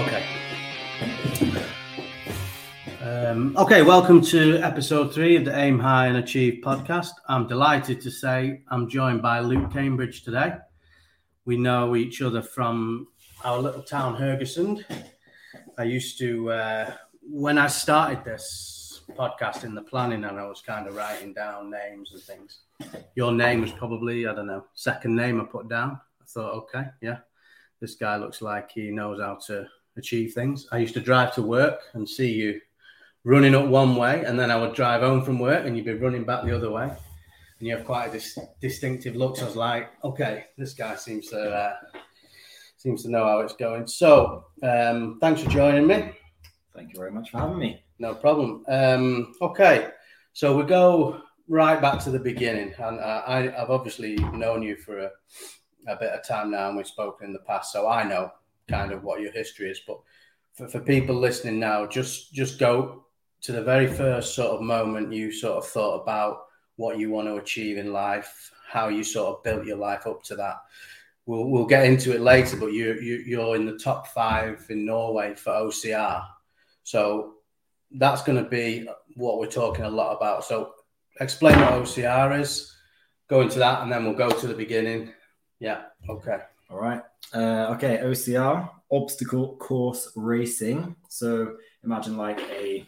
Okay. Um, okay, welcome to episode three of the Aim High and Achieve podcast. I'm delighted to say I'm joined by Luke Cambridge today. We know each other from our little town, Haugesund. I used to, uh, when I started this podcast in the planning, and I was kind of writing down names and things. Your name was probably, I don't know, second name I put down. I thought, okay, yeah, this guy looks like he knows how to achieve things. I used to drive to work and see you running up one way, and then I would drive home from work, and you'd be running back the other way, and you have quite a dis- distinctive look. So I was like, okay, this guy seems to uh, seems to know how it's going. So um, thanks for joining me. Thank you very much for having me. No problem. Um, okay, so we go right back to the beginning, and uh, I, I've obviously known you for a, a bit of time now, and we've spoken in the past, so I know kind mm. of what your history is. But for, for people listening now, just just go to the very first sort of moment you sort of thought about what you want to achieve in life, how you sort of built your life up to that. We'll, we'll get into it later, but you, you you're in the top five in Norway for OCR, so that's going to be what we're talking a lot about. So explain what OCR is, go into that, and then we'll go to the beginning. Yeah. Okay. All right. Uh, okay. OCR, obstacle course racing. So imagine like a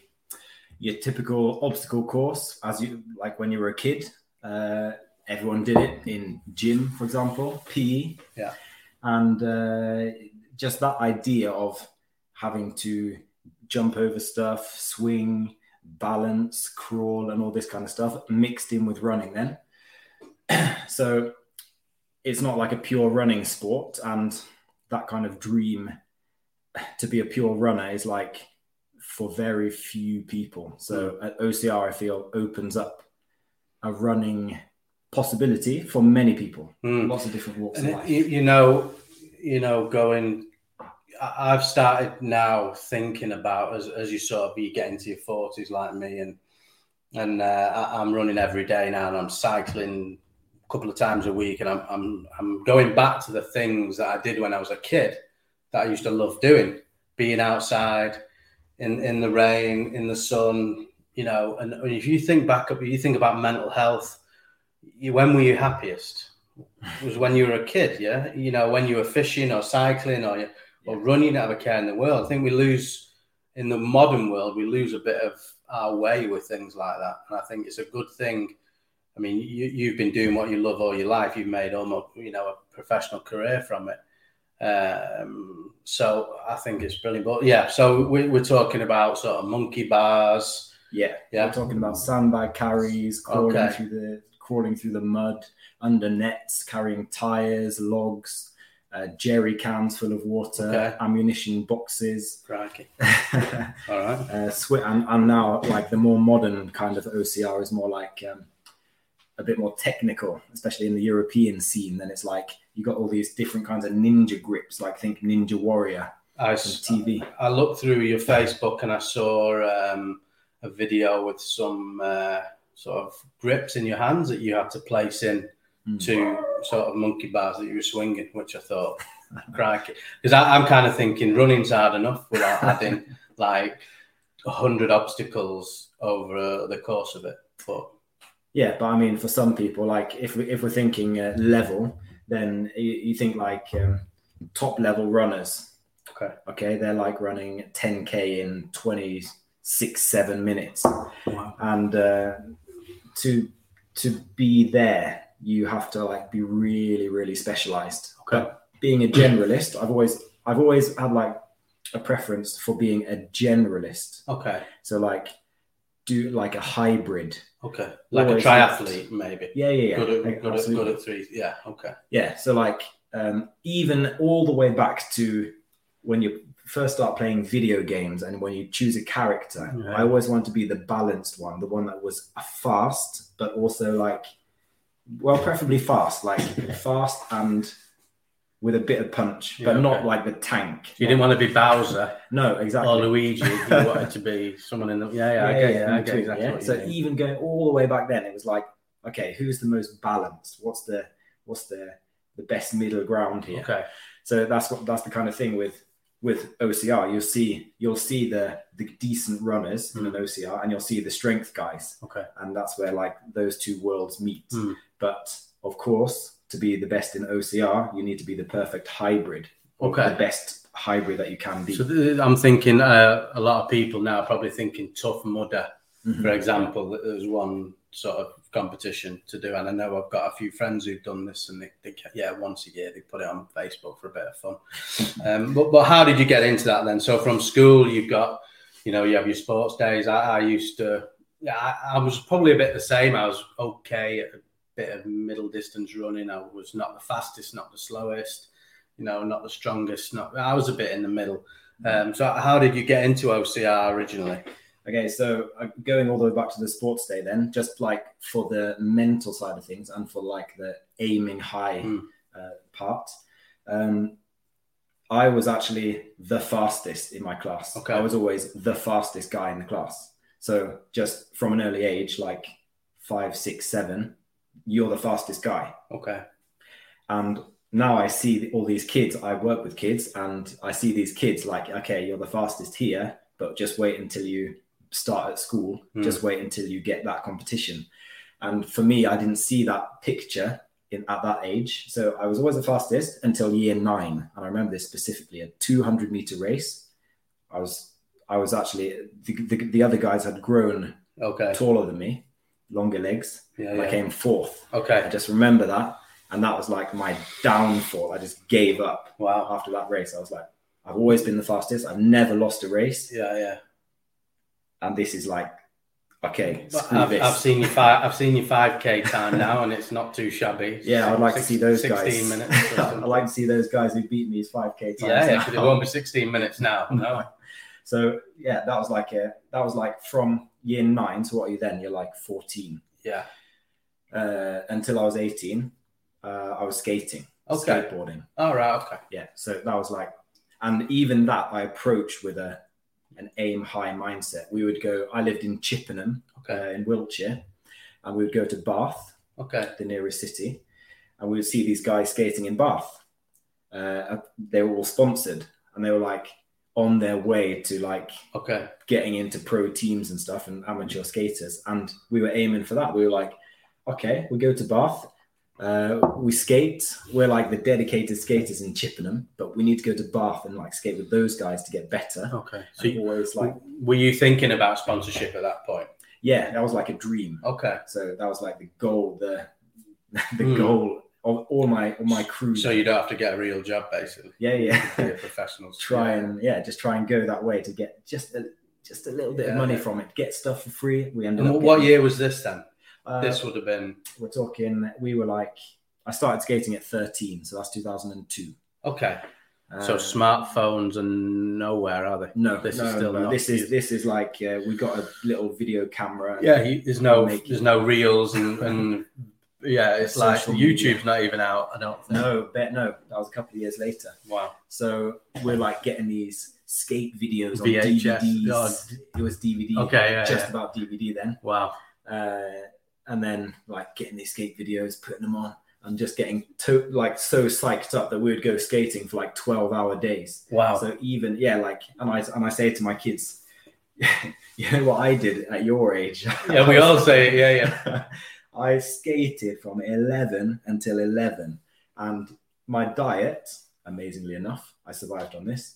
your typical obstacle course as you like when you were a kid. Uh, everyone did it in gym, for example, PE. Yeah. And uh, just that idea of having to jump over stuff, swing, balance, crawl, and all this kind of stuff mixed in with running then. so it's not like a pure running sport. And that kind of dream to be a pure runner is like for very few people. So at OCR, I feel opens up a running possibility for many people. Mm. Lots of different walks And of life. you, you know, you know, going. I've started now thinking about as, as you sort of you get into your forties like me, and and uh, I'm running every day now, and I'm cycling couple of times a week, and I'm I'm I'm going back to the things that I did when I was a kid that I used to love doing, being outside in in the rain, in the sun, you know. And if you think back up, you think about mental health. You, when were you happiest? was when you were a kid, yeah. You know, when you were fishing or cycling or or running, out didn't a care in the world. I think we lose in the modern world. We lose a bit of our way with things like that, and I think it's a good thing. I mean, you, you've been doing what you love all your life. You've made almost, you know, a professional career from it. Um, so I think it's brilliant. But yeah, so we, we're talking about sort of monkey bars. Yeah, Yeah. We're talking about sandbag carries, crawling Okay. through the crawling through the mud, under nets, carrying tires, logs, uh, jerry cans full of water, Okay. ammunition boxes. Crikey. uh, All right. and, and now like the more modern kind of OCR is more like um, a bit more technical, especially in the European scene. Then it's like you got all these different kinds of ninja grips, like think Ninja Warrior I, TV. I looked through your Facebook and I saw um, a video with some uh, sort of grips in your hands that you had to place in Mm. to sort of monkey bars that you were swinging, which I thought, crikey. Because I'm kind of thinking running's hard enough without adding like a hundred obstacles over uh, the course of it. But Yeah, but I mean, for some people, like if we if we're thinking uh, level, then you, you think like um, top level runners. Okay. Okay, they're like running 10k in 26 seven minutes, wow. and uh, to to be there, you have to like be really really specialized. Okay. But being a generalist, I've always I've always had like a preference for being a generalist. Okay. So like do like a hybrid. Okay. Like a triathlete, maybe. Yeah, yeah, yeah. Good, at, Like, good, at, good at three. Yeah. Okay. Yeah, so like um, even all the way back to when you first start playing video games and when you choose a character, Yeah. I always want to be the balanced one, the one that was fast, but also like, well, preferably fast, like fast and with a bit of punch, Yeah, but not like the tank. You didn't want to be Bowser No, exactly. or. Luigi. You wanted to be someone in the. Yeah, yeah, I get it. I get exactly yeah. So mean. even going all the way back then, it was like, okay, who's the most balanced? What's the what's the the best middle ground here? Okay. So that's what that's the kind of thing with with OCR, you'll see you'll see the the decent runners in Mm. an OCR, and you'll see the strength guys, Okay. and that's where like those two worlds meet. Mm. But of course, to be the best in OCR, you need to be the perfect hybrid. Okay. The best hybrid that you can be. So th- I'm thinking uh, a lot of people now are probably thinking tough mudder, Mhm. for example. that There's one sort of competition to do, and I know I've got a few friends who've done this, and they, they yeah, once a year they put it on Facebook for a bit of fun. Um, but but how did you get into that then? So from school, you've got you know you have your sports days. I, I used to yeah, I, I was probably a bit the same. I was okay at bit of middle distance running. I was not the fastest, not the slowest, you know, not the strongest. Not I was a bit in the middle. Um, so how did you get into OCR originally? Okay, so uh, going all the way back to the sports day, then, just like for the mental side of things and for like the aiming high Mm. uh, part, um, I was actually the fastest in my class. Okay. I was always the fastest guy in the class. So just from an early age, like five, six, seven, you're the fastest guy. Okay. And now I see all these kids. I work with kids, and I see these kids like, okay, you're the fastest here, but just wait until you start at school. Hmm. Just wait until you get that competition. And for me, I didn't see that picture in at that age. So I was always the fastest until year nine, and I remember this specifically a 200 meter race. I was I was actually the, the, the other guys had grown Okay. taller than me, longer legs, Yeah. and I came fourth. Okay. I just remember that. And that was like my downfall. I just gave up Wow. after that race. I was like, I've always been the fastest. I've never lost a race. Yeah. Yeah. And this is like, okay, I've, this. I've seen your five. I've seen your five k time now, and it's not too shabby. yeah, I'd like Six- to see those 16 guys. minutes. I'd like to see those guys who beat me as 5K times. yeah, yeah. it won't be sixteen minutes now. No. So yeah, that was like a that was like from year nine. So what are you then? You're like 14. Yeah. Uh, until I was 18, uh, I was skating, Okay. skateboarding. All right. Okay. yeah so that was like and even that i approached with a an aim high mindset we would go i lived in chippenham Okay. uh, in wiltshire and we would go to bath Okay. the nearest city and we would see these guys skating in bath uh, they were all sponsored and they were like on their way to like Okay. getting into pro teams and stuff and amateur skaters and we were aiming for that we were like okay we go to bath uh, we skate we're like the dedicated skaters in chippenham but we need to go to bath and like skate with those guys to get better Okay. So, you, always like were you thinking about sponsorship at that point? yeah that was like a dream Okay. so that was like the goal the the Hmm. goal of all my all my crew So you don't have to get a real job, basically. yeah yeah a professional. try and yeah just try and go that way to get just a just a little bit Yeah, of money from it get stuff for free we ended And up what year was this then? uh, This would have been we're talking we were like i started skating at 13 so that's 2002 okay. So Uh, smartphones and nowhere are they? no this is still no, this is this is like uh, we got a little video camera Yeah, you, there's no there's no reels and, and yeah, it's like YouTube's media. not even out. I don't think. no bet no that was a couple of years later Wow. so we're like getting these skate videos on VHS, dvds oh. it was dvd Okay. Yeah. just yeah. about dvd then Wow. uh, and then like getting these skate videos, putting them on, and just getting to like so psyched up that we would go skating for like twelve hour days. Wow. So even yeah, like and I and I say to my kids, you know what I did at your age? yeah, we all say it. Yeah, yeah. I skated from eleven until eleven, and my diet, amazingly enough, I survived on this.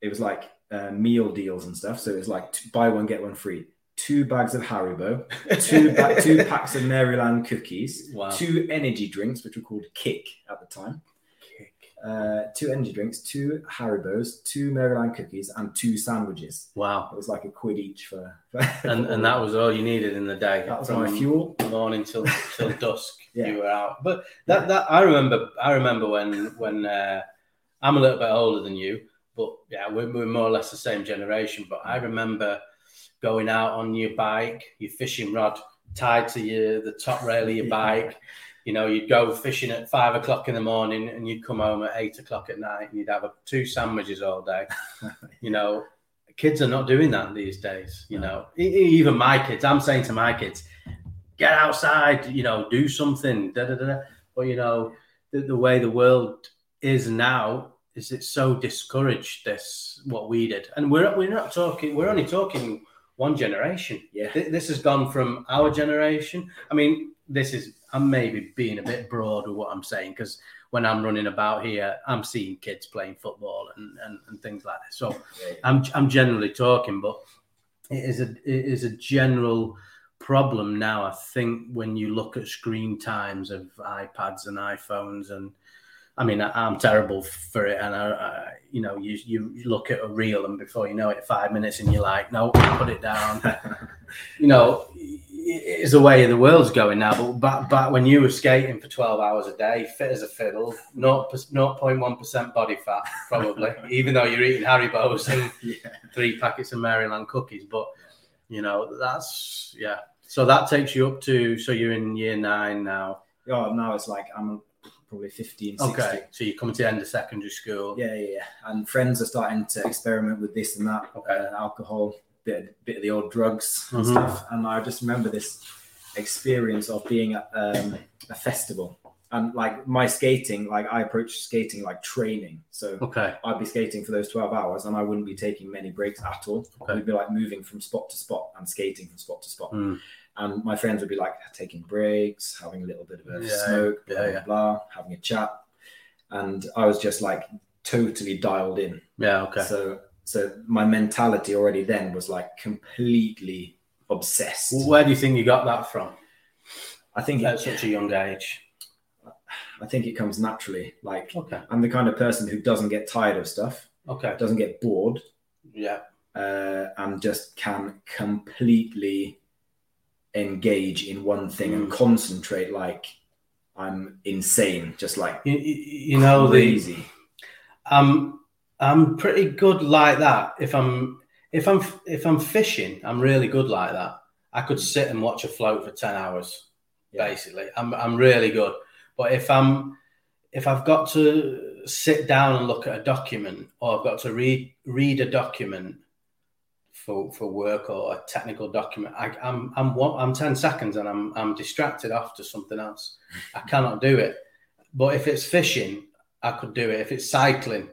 It was like uh, meal deals and stuff. So it was like buy one get one free. Two bags of Haribo, two ba- two packs of Maryland cookies, Wow. two energy drinks, which were called Kick at the time. Uh, two energy drinks, two Haribos, two Maryland cookies, and two sandwiches. Wow. It was like a quid each for. And and that was all you needed in the day. that was From my fuel. Morning till till dusk, Yeah. you were out. But that that I remember. I remember when when uh, I'm a little bit older than you, but yeah, we're, we're more or less the same generation. But I remember going out on your bike, your fishing rod tied to your the top rail of your Yeah. bike. You know, you'd go fishing at five o'clock in the morning, and you'd come home at eight o'clock at night, and you'd have a, two sandwiches all day. you know, kids are not doing that these days. You No. know, even my kids. I'm saying to my kids, get outside. You know, do something. Da da da. But you know, the, the way the world is now, is it so discouraged this what we did, and we're we're not talking. We're only talking one generation. Yeah. Th- This has gone from our generation. I mean, this is I'm maybe being a bit broad with what I'm saying because when I'm running about here, I'm seeing kids playing football and, and, and things like that. So Yeah. I'm I'm generally talking, but it is a it is a general problem now. I think when you look at screen times of iPads and iPhones, and I mean I, I'm terrible for it, and I, I you know you you look at a reel, and before you know it, five minutes, and you're like, no, put it down. you know, is the way the world's going now. But back back when you were skating for 12 hours a day, fit as a fiddle, not 0.1 percent body fat, probably, even though you're eating Haribo's and yeah. three packets of Maryland cookies. But you know, that's yeah. So that takes you up to so you're in year nine now. Oh, now it's like I'm probably 15, 16. Okay, so you're coming to the end of secondary school. Yeah, yeah, yeah. And friends are starting to experiment with this and that, Okay. uh, alcohol, bit, bit of the old drugs and Mhm. stuff. And I just remember this experience of being at um, a festival. And like my skating, like I approach skating like training. So Okay. I'd be skating for those 12 hours and I wouldn't be taking many breaks at all. Okay. We'd be like moving from spot to spot and skating from spot to spot. Mm. And my friends would be like taking breaks, having a little bit of a Yeah, smoke, yeah, blah, blah, yeah. blah, having a chat. And I was just like totally dialed in. Yeah. Okay. So, so my mentality already then was like completely obsessed. Well, where do you think you got that from I think at it, such a young age? I think it comes naturally. Like Okay. I'm the kind of person who doesn't get tired of stuff, Okay. doesn't get bored, Yeah. uh, and just can completely engage in one thing and Mm. concentrate like I'm insane, just like You, you, know the crazy. I'm I'm pretty good like that. If I'm if I'm if I'm fishing, I'm really good like that. I could sit and watch a float for ten hours, Yeah. basically. I'm I'm really good. But if I'm if I've got to sit down and look at a document, or I've got to read read a document for for work or a technical document, I, I'm I'm one, I'm ten seconds and I'm I'm distracted off to something else. I cannot do it. But if it's fishing, I could do it. If it's cycling,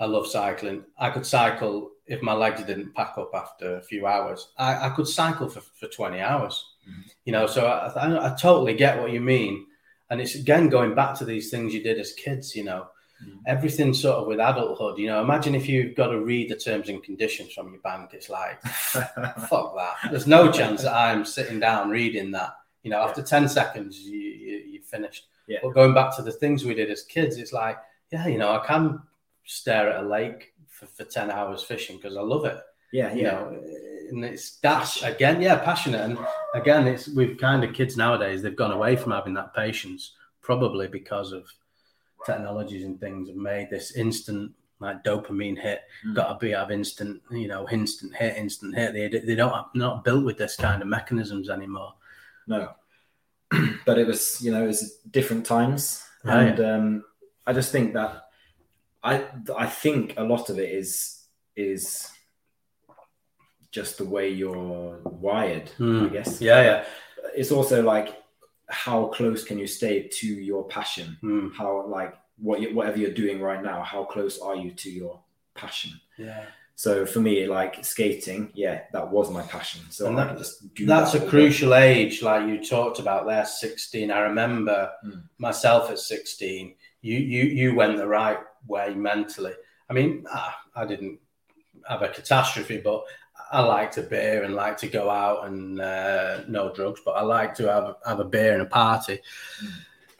I love cycling. I could cycle if my legs didn't pack up after a few hours. I, I could cycle for, for 20 hours, Mhm. you know. So I, I, I totally get what you mean. And it's again going back to these things you did as kids, you know, Mhm. everything sort of with adulthood, you know. Imagine if you've got to read the terms and conditions from your bank. It's like, fuck that. There's no chance that I'm sitting down reading that. You know, after 10 seconds, you, you, finished. Yeah. But going back to the things we did as kids, it's like, yeah, you know, I can stare at a lake for, for 10 hours fishing because I love it. yeah, You yeah. know, and it's that's again, yeah, passionate. And again, it's with kind of kids nowadays, they've gone away from having that patience, probably because of technologies and things have made this instant like dopamine hit. Mm. Got to be have instant, you know, instant hit, instant hit. They they don't not built with this kind of mechanisms anymore. No. but it was, you know, it was different times. Yeah, and um, I just think that I I think a lot of it is is just the way you're wired, I Hmm. guess. Yeah, yeah. It's also like how close can you stay to your passion? Mm, How like what you, whatever you're doing right now, how close are you to your passion? yeah. So for me, like skating, yeah, that was my passion. So And that- just That's that a crucial age, like you talked about there, 16. I remember Mm. myself at 16. You you you went the right way mentally. I mean, I, I didn't have a catastrophe, but I like to beer and like to go out and uh, no drugs, but I like to have have a beer and a party. Mm.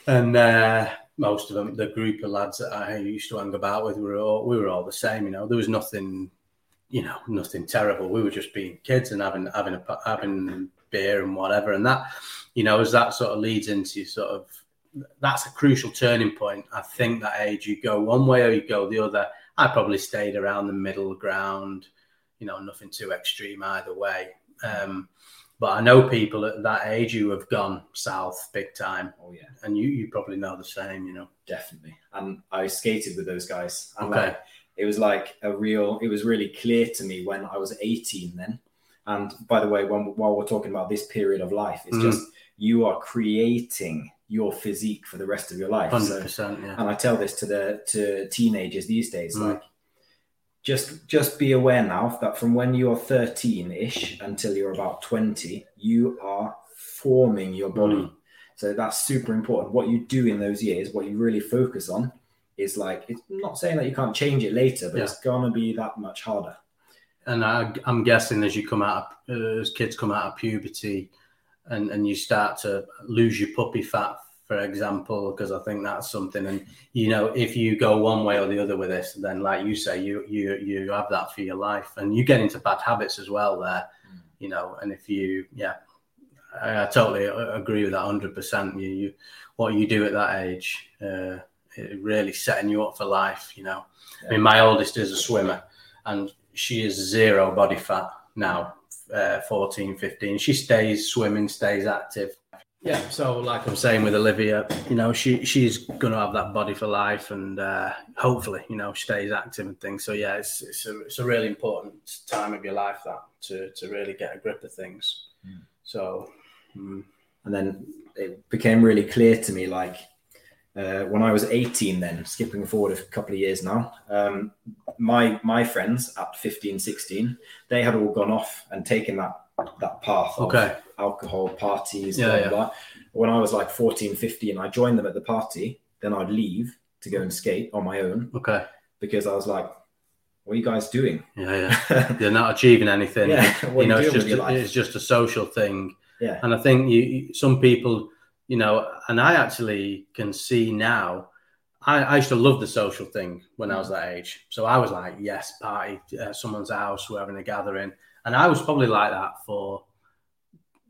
And uh, most of them, the group of lads that I used to hang about with, were all we were all the same. You know, there was nothing, you know, nothing terrible. We were just being kids and having having a having beer and whatever. And that, you know, as that sort of leads into sort of that's a crucial turning point. I think that age you go one way or you go the other. I probably stayed around the middle ground, you know, nothing too extreme either way. Um, but I know people at that age who have gone south big time, Oh yeah. and you you probably know the same, you know. definitely. And I skated with those guys. And Okay. like, it was like a real. It was really clear to me when I was 18 then. And by the way, when while we're talking about this period of life, it's Mhm. just you are creating your physique for the rest of your life. Hundred So- Yeah. and I tell this to the to teenagers these days, Mm. like just just be aware now that from when you're 13 ish until you're about 20, you are forming your body. Mm. So that's super important. What you do in those years, what you really focus on, is like it's not saying that you can't change it later, but Yeah. it's gonna be that much harder. And I, I'm guessing as you come out, of, uh, as kids come out of puberty, and and you start to lose your puppy fat, for example, because I think that's something. And you know, if you go one way or the other with this, then like you say, you you you have that for your life, and you get into bad habits as well there. Mm. You know, and if you, yeah, I, I totally agree with that, hundred percent. You, you, what you do at that age, uh, it really setting you up for life. You know, I mean, my oldest is a swimmer, and she is zero body fat now, uh, 14, 15. She stays swimming, stays active. Yeah, so like I'm saying with Olivia, you know, she she's gonna have that body for life, and uh, hopefully, you know, stays active and things. So yeah, it's it's a, it's a really important time of your life that to to really get a grip of things. Mm. So, mm, And then it became really clear to me, like uh, when I was 18, then skipping forward a couple of years now, um, my my friends at 15, 16, they had all gone off and taken that that path of okay, alcohol parties. Yeah, yeah. When I was like 14, 15, I joined them at the party. Then I'd leave to go and skate on my own okay, because I was like, "What are you guys doing?" yeah, yeah. They're not achieving anything. yeah, you know, you it's just a, it's just a social thing. Yeah, And I think you- some people, you know, and I actually can see now. I, I used to love the social thing when I was that age. So I was like, yes, party, uh, someone's house, we're having a gathering, and I was probably like that for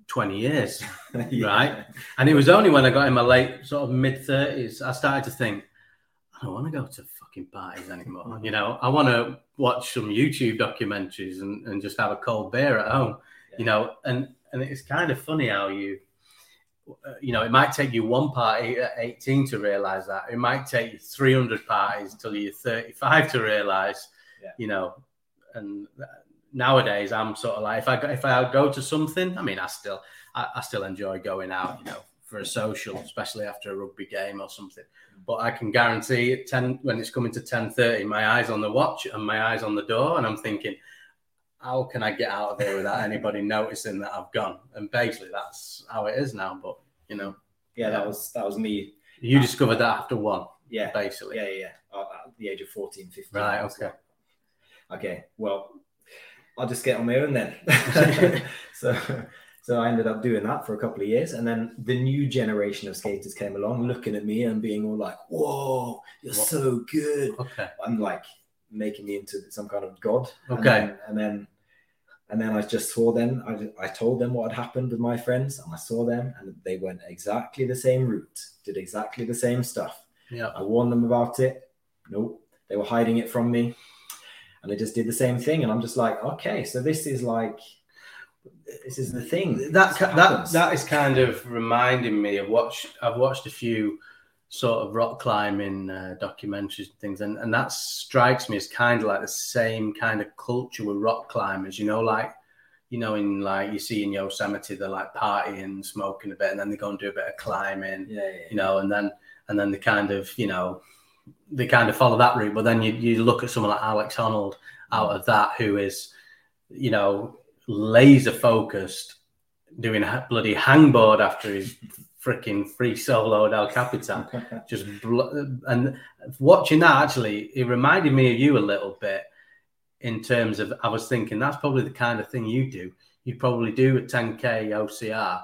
twenty years. Yeah. Right. And it was only when I got in my late sort of mid thirties, I started to think, I don't want to go to fucking parties anymore. You know, I want to watch some YouTube documentaries and, and just have a cold beer at home. You know, and and it's kind of funny how you, Uh, you know, it might take you one party at eighteen to realize that. It might take you three hundred parties till you're thirty-five to realize. Yeah. You know, and nowadays I'm sort of like if I go, if I go to something, I mean, I still I, I still enjoy going out, you know, for a social, especially after a rugby game or something. But I can guarantee at ten when it's coming to ten thirty, my eyes on the watch and my eyes on the door, and I'm thinking, how can I get out of here without anybody noticing that I've gone? And basically, that's how it is now. But you know, yeah, that was that was me. you discovered that after one, Yeah, basically. yeah, yeah. yeah. At the age of 14, 15. Right, okay. like, Okay. Well, I'll just get on my own then. so, so I ended up doing that for a couple of years, and then the new generation of skaters came along, looking at me and being all like, "Whoa, you're What? so good!" Okay. I'm like making me into some kind of god. And Okay. then- And then, and then I just saw them. I, I told them what had happened with my friends, and I saw them, and they went exactly the same route, did exactly the same stuff. Yeah. I warned them about it. Nope. They were hiding it from me. And they just did the same thing. And I'm just like, okay, so this is like, this is the thing. that that that is kind of reminding me of watch. I've watched a few sort of rock climbing uh, documentaries and things, and and that strikes me as kind of like the same kind of culture with rock climbers. You know, like you know, in like you see in Yosemite, they're like partying, smoking a bit, and then they go and do a bit of climbing. yeah, yeah, You know, and then and then they kind of you know they kind of follow that route. But then you you look at someone like Alex Honnold out of that, who is you know laser focused doing a bloody hangboard after his freaking free solo El Capitan. Just bl- and watching that actually, it reminded me of you a little bit in terms of I was thinking that's probably the kind of thing you do. You probably do a 10k OCR,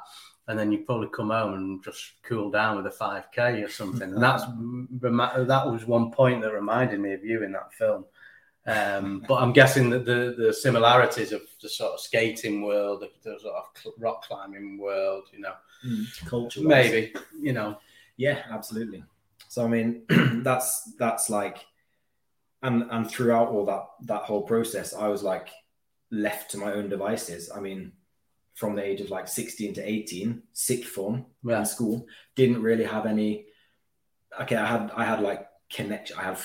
and then you probably come home and just cool down with a 5k or something. And that's that was one point that reminded me of you in that film. Um, but I'm guessing that the, the similarities of the sort of skating world, the, the sort of rock climbing world, you know, culture. maybe, you know, Yeah, absolutely. So I mean, that's that's like, and and throughout all that that whole process, I was like left to my own devices. I mean, from the age of like 16 to 18, sixth form yeah, in school, didn't really have any. Okay, I had I had like connection. I have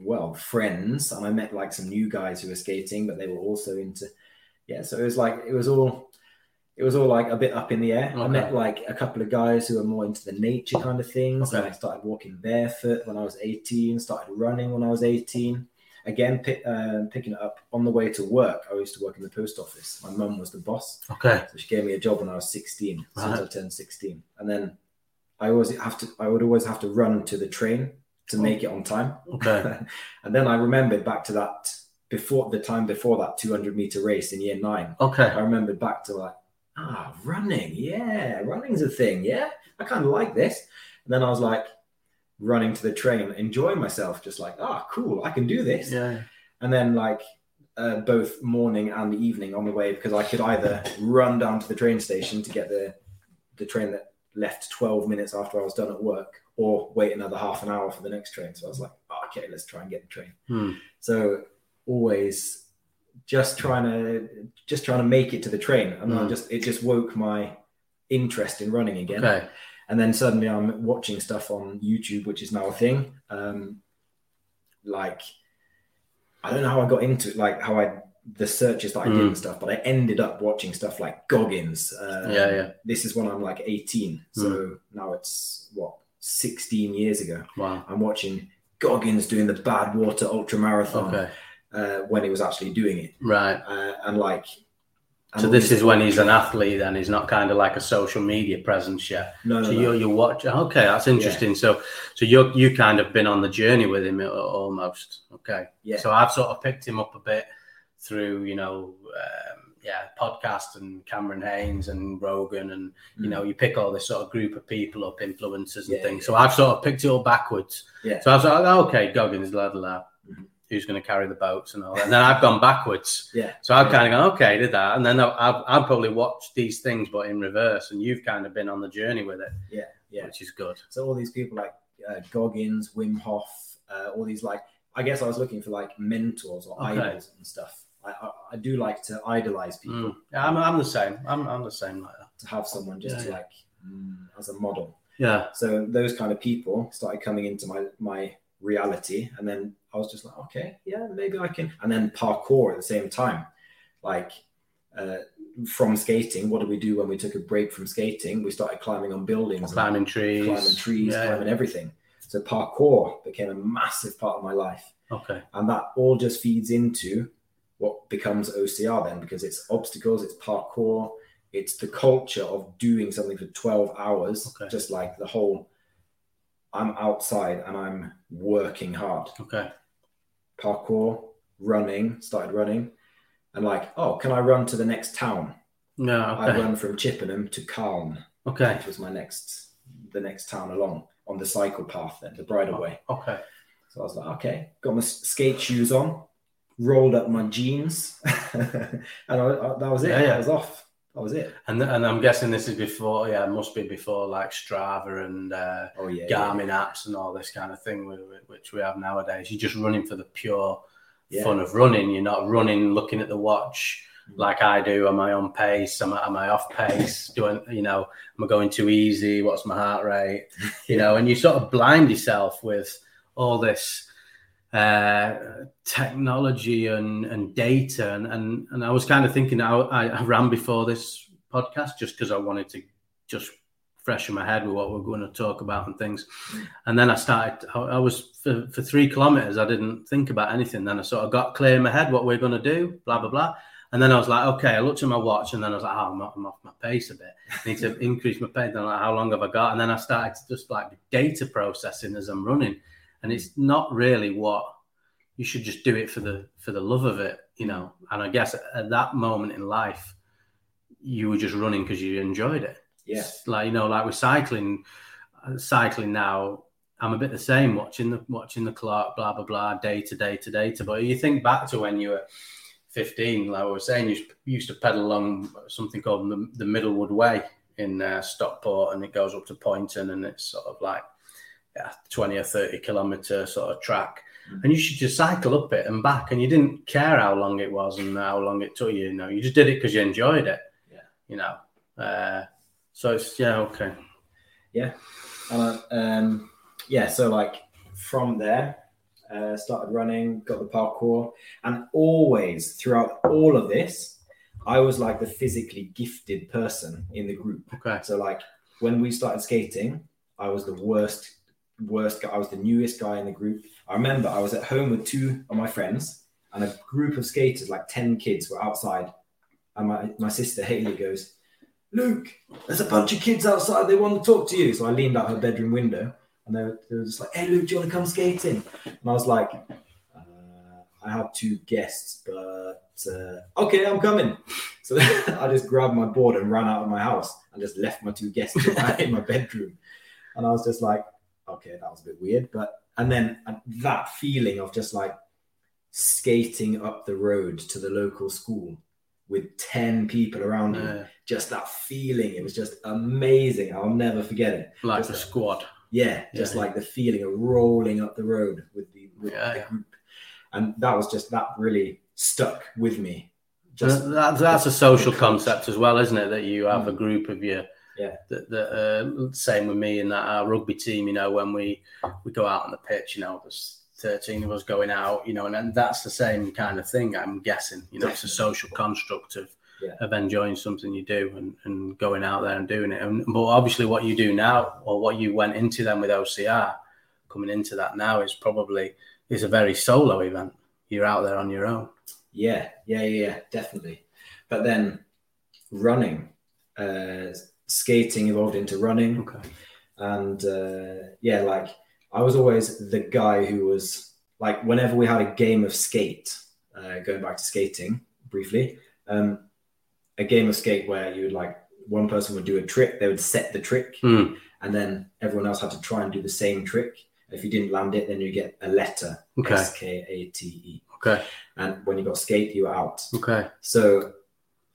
well friends, and I met like some new guys who were skating, but they were also into. Yeah, so it was like it was all. it was all like a bit up in the air. I met like a couple of guys who were more into the nature kind of things. And Okay. I started walking barefoot when I was 18, started running when I was 18. Again, pick, uh, picking it up on the way to work. I used to work in the post office. My mum was the boss. Okay. So she gave me a job when I was 16, as soon as I turned 16. And then I always have to, I would always have to run to the train to make it on time. Okay. and then I remembered back to that before the time before that 200 meter race in year nine. Okay. I remembered back to like, ah, running. Yeah, running's a thing. Yeah, I kind of like this. And then I was like, running to the train, enjoying myself, just like, ah, cool, I can do this. Yeah. And then like uh, both morning and evening on the way because I could either run down to the train station to get the the train that left 12 minutes after I was done at work or wait another half an hour for the next train. So I was like, oh, okay, let's try and get the train. Hmm. So always just trying to just trying to make it to the train. And I Mm. just it just woke my interest in running again. Okay. And then suddenly I'm watching stuff on YouTube, which is now a thing. Um, like, I don't know how I got into it, like how I, the searches that I did Mm. and stuff, but I ended up watching stuff like Goggins. Uh, Yeah, yeah. This is when I'm like 18. So now it's what, 16 years ago. Wow. I'm watching Goggins doing the Badwater Ultra Marathon Okay. uh, when he was actually doing it. Right. Uh, and like, and So this is when he's an athlete, and he's not kind of like a social media presence yet. no, no, So no. you you watch. Okay, that's interesting. So so you you kind of been on the journey with him uh, almost. Okay. Yeah. So I've sort of picked him up a bit through you know um, yeah podcast and Cameron Hanes and Rogan and you Mm. know you pick all this sort of group of people up, influencers and Yeah, things. yeah. So I've sort of picked it all backwards. Yeah. So I was like, okay, Goggins, la la. Mhm. Who's going to carry the boats and all that? And then I've gone backwards. Yeah. So I've kind of gone, okay, did that. And then I've, I've, I've probably watched these things, but in reverse. And you've kind of been on the journey with it, Yeah. Yeah. which is good. So all these people like uh, Goggins, Wim Hof, uh, all these like I guess I was looking for like mentors or Okay. idols and stuff. I, I, do like to idolize people Mm. Yeah, I'm, I'm the same. I'm, I'm the same like that. to have someone just Yeah, to like mm, as a model. Yeah. So those kind of people started coming into my my reality, and then I was just like, okay, yeah, maybe I can. And then parkour at the same time, like. Uh, from skating, what did we do when we took a break from skating? We started climbing on buildings, Climbing trees. climbing trees, Yeah, climbing everything. So parkour became a massive part of my life. Okay. And that all just feeds into what becomes OCR then, because it's obstacles, it's parkour, it's the culture of doing something for 12 hours, Okay. just like the whole I'm outside and I'm working hard. Okay. Parkour, running, started running, and like, oh, can I run to the next town? No. I run from Chippenham to Calne, Okay. which was my next, the next town along on the cycle path then, the bridleway. Oh, okay. So I was like, okay, got my skate shoes on, rolled up my jeans, and I, I- that was it. Yeah, yeah. I was off. That was it. And and I'm guessing this is before. Yeah, it must be before like Strava and uh, Oh yeah, Garmin apps and all this kind of thing, whi- whi- which we have nowadays. You're just running for the pure Yeah. fun of running. You're not running looking at the watch Mm. like I do. Am I on pace? Am I, am I off pace? Do I, you know, am I going too easy? What's my heart rate? You know, and you sort of blind yourself with all this uh, technology and, and data. And, and, and I was kind of thinking, I, I ran before this podcast just because I wanted to just freshen my head with what we're going to talk about and things. And then I started, I, I was for, for three kilometers, I didn't think about anything. Then I sort of got clear in my head what we're going to do, blah, blah, blah. And then I was like, okay, I looked at my watch and then I was like, oh, I'm, off- I'm off my pace a bit. I need to increase my pace. Then like, how long have I got? And then I started to just like data processing as I'm running. And it's not really what you should just do it for the for the love of it, you know. And I guess at that moment in life, you were just running because you enjoyed it. yeah, like you know, like with cycling, uh, cycling now. I'm a bit the same, watching the watching the clock, blah blah blah, day to day to day to. But you think back to when you were 15, like I was saying, you used to pedal along something called the, the Middlewood Way in uh, Stockport, and it goes up to Poynton, and it's sort of like 20 or 30 kilometer sort of track. And you should just cycle up it and back, and you didn't care how long it was and how long it took you. You know, you just did it because you enjoyed it. Yeah. You know, uh, so it's yeah, okay. Yeah. And I, um, yeah. So like from there, uh, started running, got the parkour, and always throughout all of this, I was like the physically gifted person in the group. Okay. So like when we started skating, I was the worst, worst guy. I was the newest guy in the group. I remember I was at home with two of my friends and a group of skaters, like 10 kids were outside. And my, my sister Haley goes, Luke, there's a bunch of kids outside. They want to talk to you. So I leaned out her bedroom window and they were, they were just like, hey, Luke, do you want to come skating? And I was like, uh, I have two guests, but uh, okay, I'm coming. So I just grabbed my board and ran out of my house and just left my two guests in my, in my bedroom. And I was just like, okay, that was a bit weird. But, and then uh, that feeling of just like skating up the road to the local school with 10 people around you, Yeah. just that feeling, it was just amazing. I'll never forget it. Like Just the a- squad. Yeah, just Yeah. like the feeling of rolling up the road with the, with Yeah, the group. And that was just, that really stuck with me. Just, That- that's a social concept as well, isn't it? That you have a group of you. Yeah. That, that uh, same with me and that our rugby team. You know, when we we go out on the pitch, you know, there's 13 of us going out. You know, and, and that's the same kind of thing. I'm guessing. You know, it's a social construct of Yeah. of enjoying something you do and, and going out there and doing it. And but obviously, what you do now, or what you went into then with OCR, coming into that now is probably is a very solo event. You're out there on your own. yeah, yeah, yeah, yeah, definitely. But then running, uh, skating evolved into running. Okay. and uh, yeah, like I was always the guy who was like whenever we had a game of skate, uh, going back to skating briefly, um, a game of skate where you would like one person would do a trick, they would set the trick, Hmm. and then everyone else had to try and do the same trick. If you didn't land it, then you get a letter Okay. S K A T E, Okay. and when you got skate, you were out. Okay. So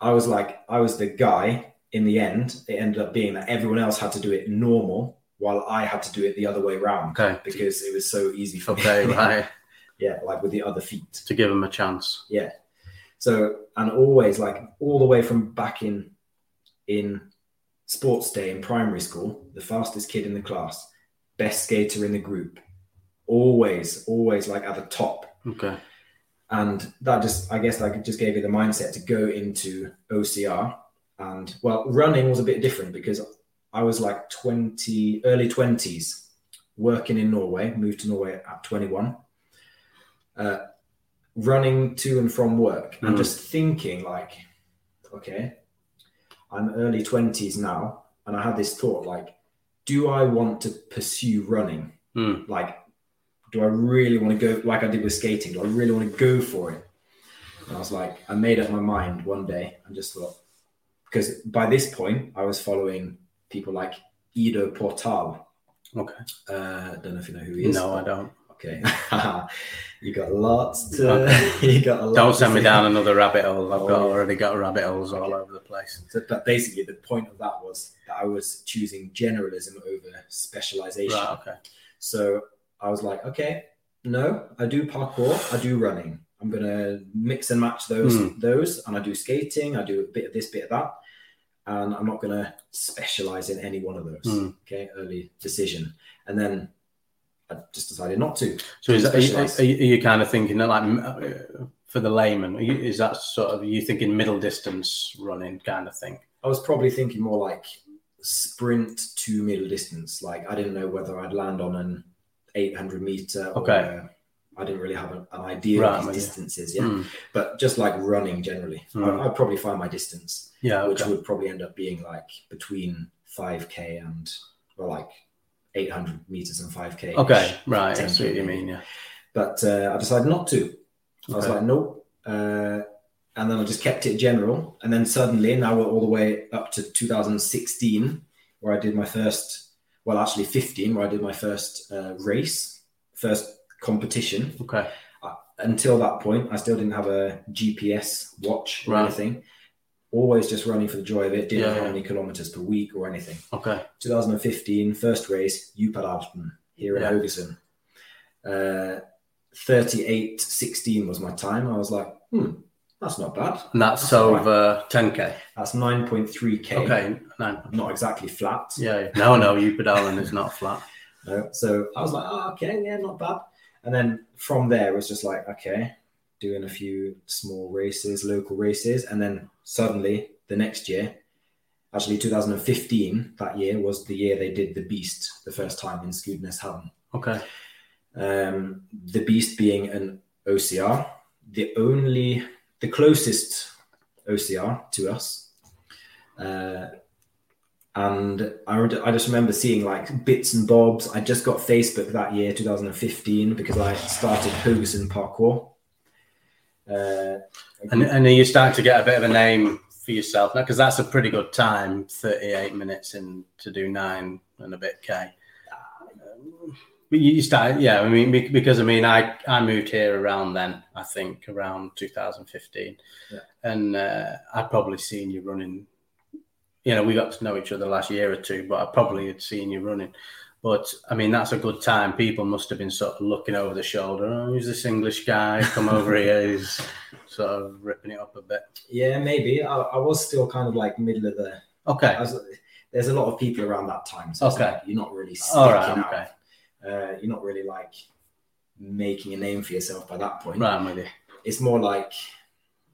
I was like, I was the guy. In the end, it ended up being that everyone else had to do it normal, while I had to do it the other way around Okay. because it was so easy for Okay. me. Right. yeah, like with the other feet. to give them a chance. Yeah. So and always like all the way from back in in sports day in primary school, the fastest kid in the class, best skater in the group, always, always like at the top. Okay. and that just i guess like it just gave you the mindset to go into ocr and well running was a bit different because i was like 20 early 20s working in norway moved to norway at 21 uh, running to and from work and Mm. just thinking like okay i'm early 20s now and i had this thought like do i want to pursue running Hmm. like do I really want to go like I did with skating? Do I really want to go for it? And I was like, I made up my mind one day and just thought, because by this point I was following people like Ido Portal. Okay. Uh, don't know if you know who he is. No, I don't. Okay, you got lots to. Okay. you got a lot Don't send me down another rabbit hole. I've got Oh. already got rabbit holes all over the place. So, but basically, the point of that was that I was choosing generalism over specialization. Right. Okay. So I was like, okay, no, I do parkour, I do running. I'm gonna mix and match those Hmm. those, and I do skating. I do a bit of this, bit of that, and I'm not gonna specialize in any one of those. Hmm. Okay, early decision, and then I just decided not to. So is that, are, you, are you kind of thinking that like uh, for the layman? Are you, is that sort of you thinking middle distance running kind of thing? I was probably thinking more like sprint to middle distance. Like I didn't know whether I'd land on an 800 meter. Or, Okay. I didn't really have an, an idea Right, of these distances, yeah. Hmm. But just like running generally, Hmm. I, I'd probably find my distance. Yeah. which would probably end up being like between 5k and well like 800 meters and 5k Okay. Right. I 10K see what you mean. Yeah. but uh, i decided not to i was like nope uh, and then i just kept it general and then suddenly now we're all the way up to 2016 where i did my first well actually 15 where i did my first uh, race first competition Okay. until that point, I still didn't have a GPS watch or Right. anything. Always just running for the joy of it. Didn't Yeah, know how yeah. many kilometers per week or anything. Okay. 2015, first race, Upadalten here in Yeah. Haugesund. Uh, 38.16 was my time. I was like, hmm, that's not bad. And that's That's all right. over 10k. That's 9.3k. Okay. Nine. Not exactly flat. Yeah. No. No. You pedaling is not flat. No. So I was like, oh, okay, yeah, not bad. And then from there, it was just like, okay, doing a few small races, local races, and then suddenly the next year, actually 2015, that year was the year they did the Beast the first time in Skudeneshavn. Okay. Um, the Beast being an OCR, the only, the closest OCR to us. Uh, and I, I just remember seeing like bits and bobs. I just got Facebook that year, 2015, because I started Haugesund parkour. Uh, and, and are you start to get a bit of a name for yourself now? Because that's a pretty good time, 38 minutes in to do nine and a bit K. But you start, yeah. I mean, because I mean, I I moved here around then. I think around 2015, yeah. and uh, I'd probably seen you running. You know, we got to know each other last year or two, but I probably had seen you running. But I mean, that's a good time. People must have been sort of looking over the shoulder. Oh, who's this English guy? Come over here. He's sort of ripping it up a bit. Yeah, maybe. I, I was still kind of like middle of the. Okay. Was, there's a lot of people around that time, so okay. Like you're not really sticking All right, okay. out uh, you're not really like making a name for yourself by that point. Right, maybe. It's more like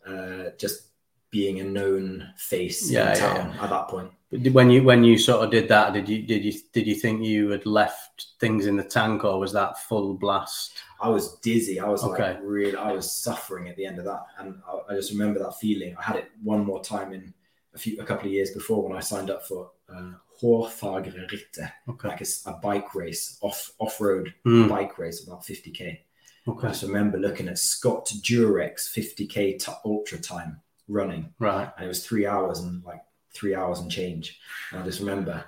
uh, just being a known face yeah, in town yeah, yeah. at that point. But when you when you sort of did that, did you did you did you think you had left things in the tank, or was that full blast? I was dizzy. I was okay. like really, I was suffering at the end of that, and I, I, just remember that feeling. I had it one more time in a few a couple of years before when I signed up for uh, Hårfagre okay. like a, a, bike race, off off road mm. bike race, about 50k. Okay. I just remember looking at Scott Jurek 50k t- ultra time running. Right. And it was three hours and like three hours and change. And I just remember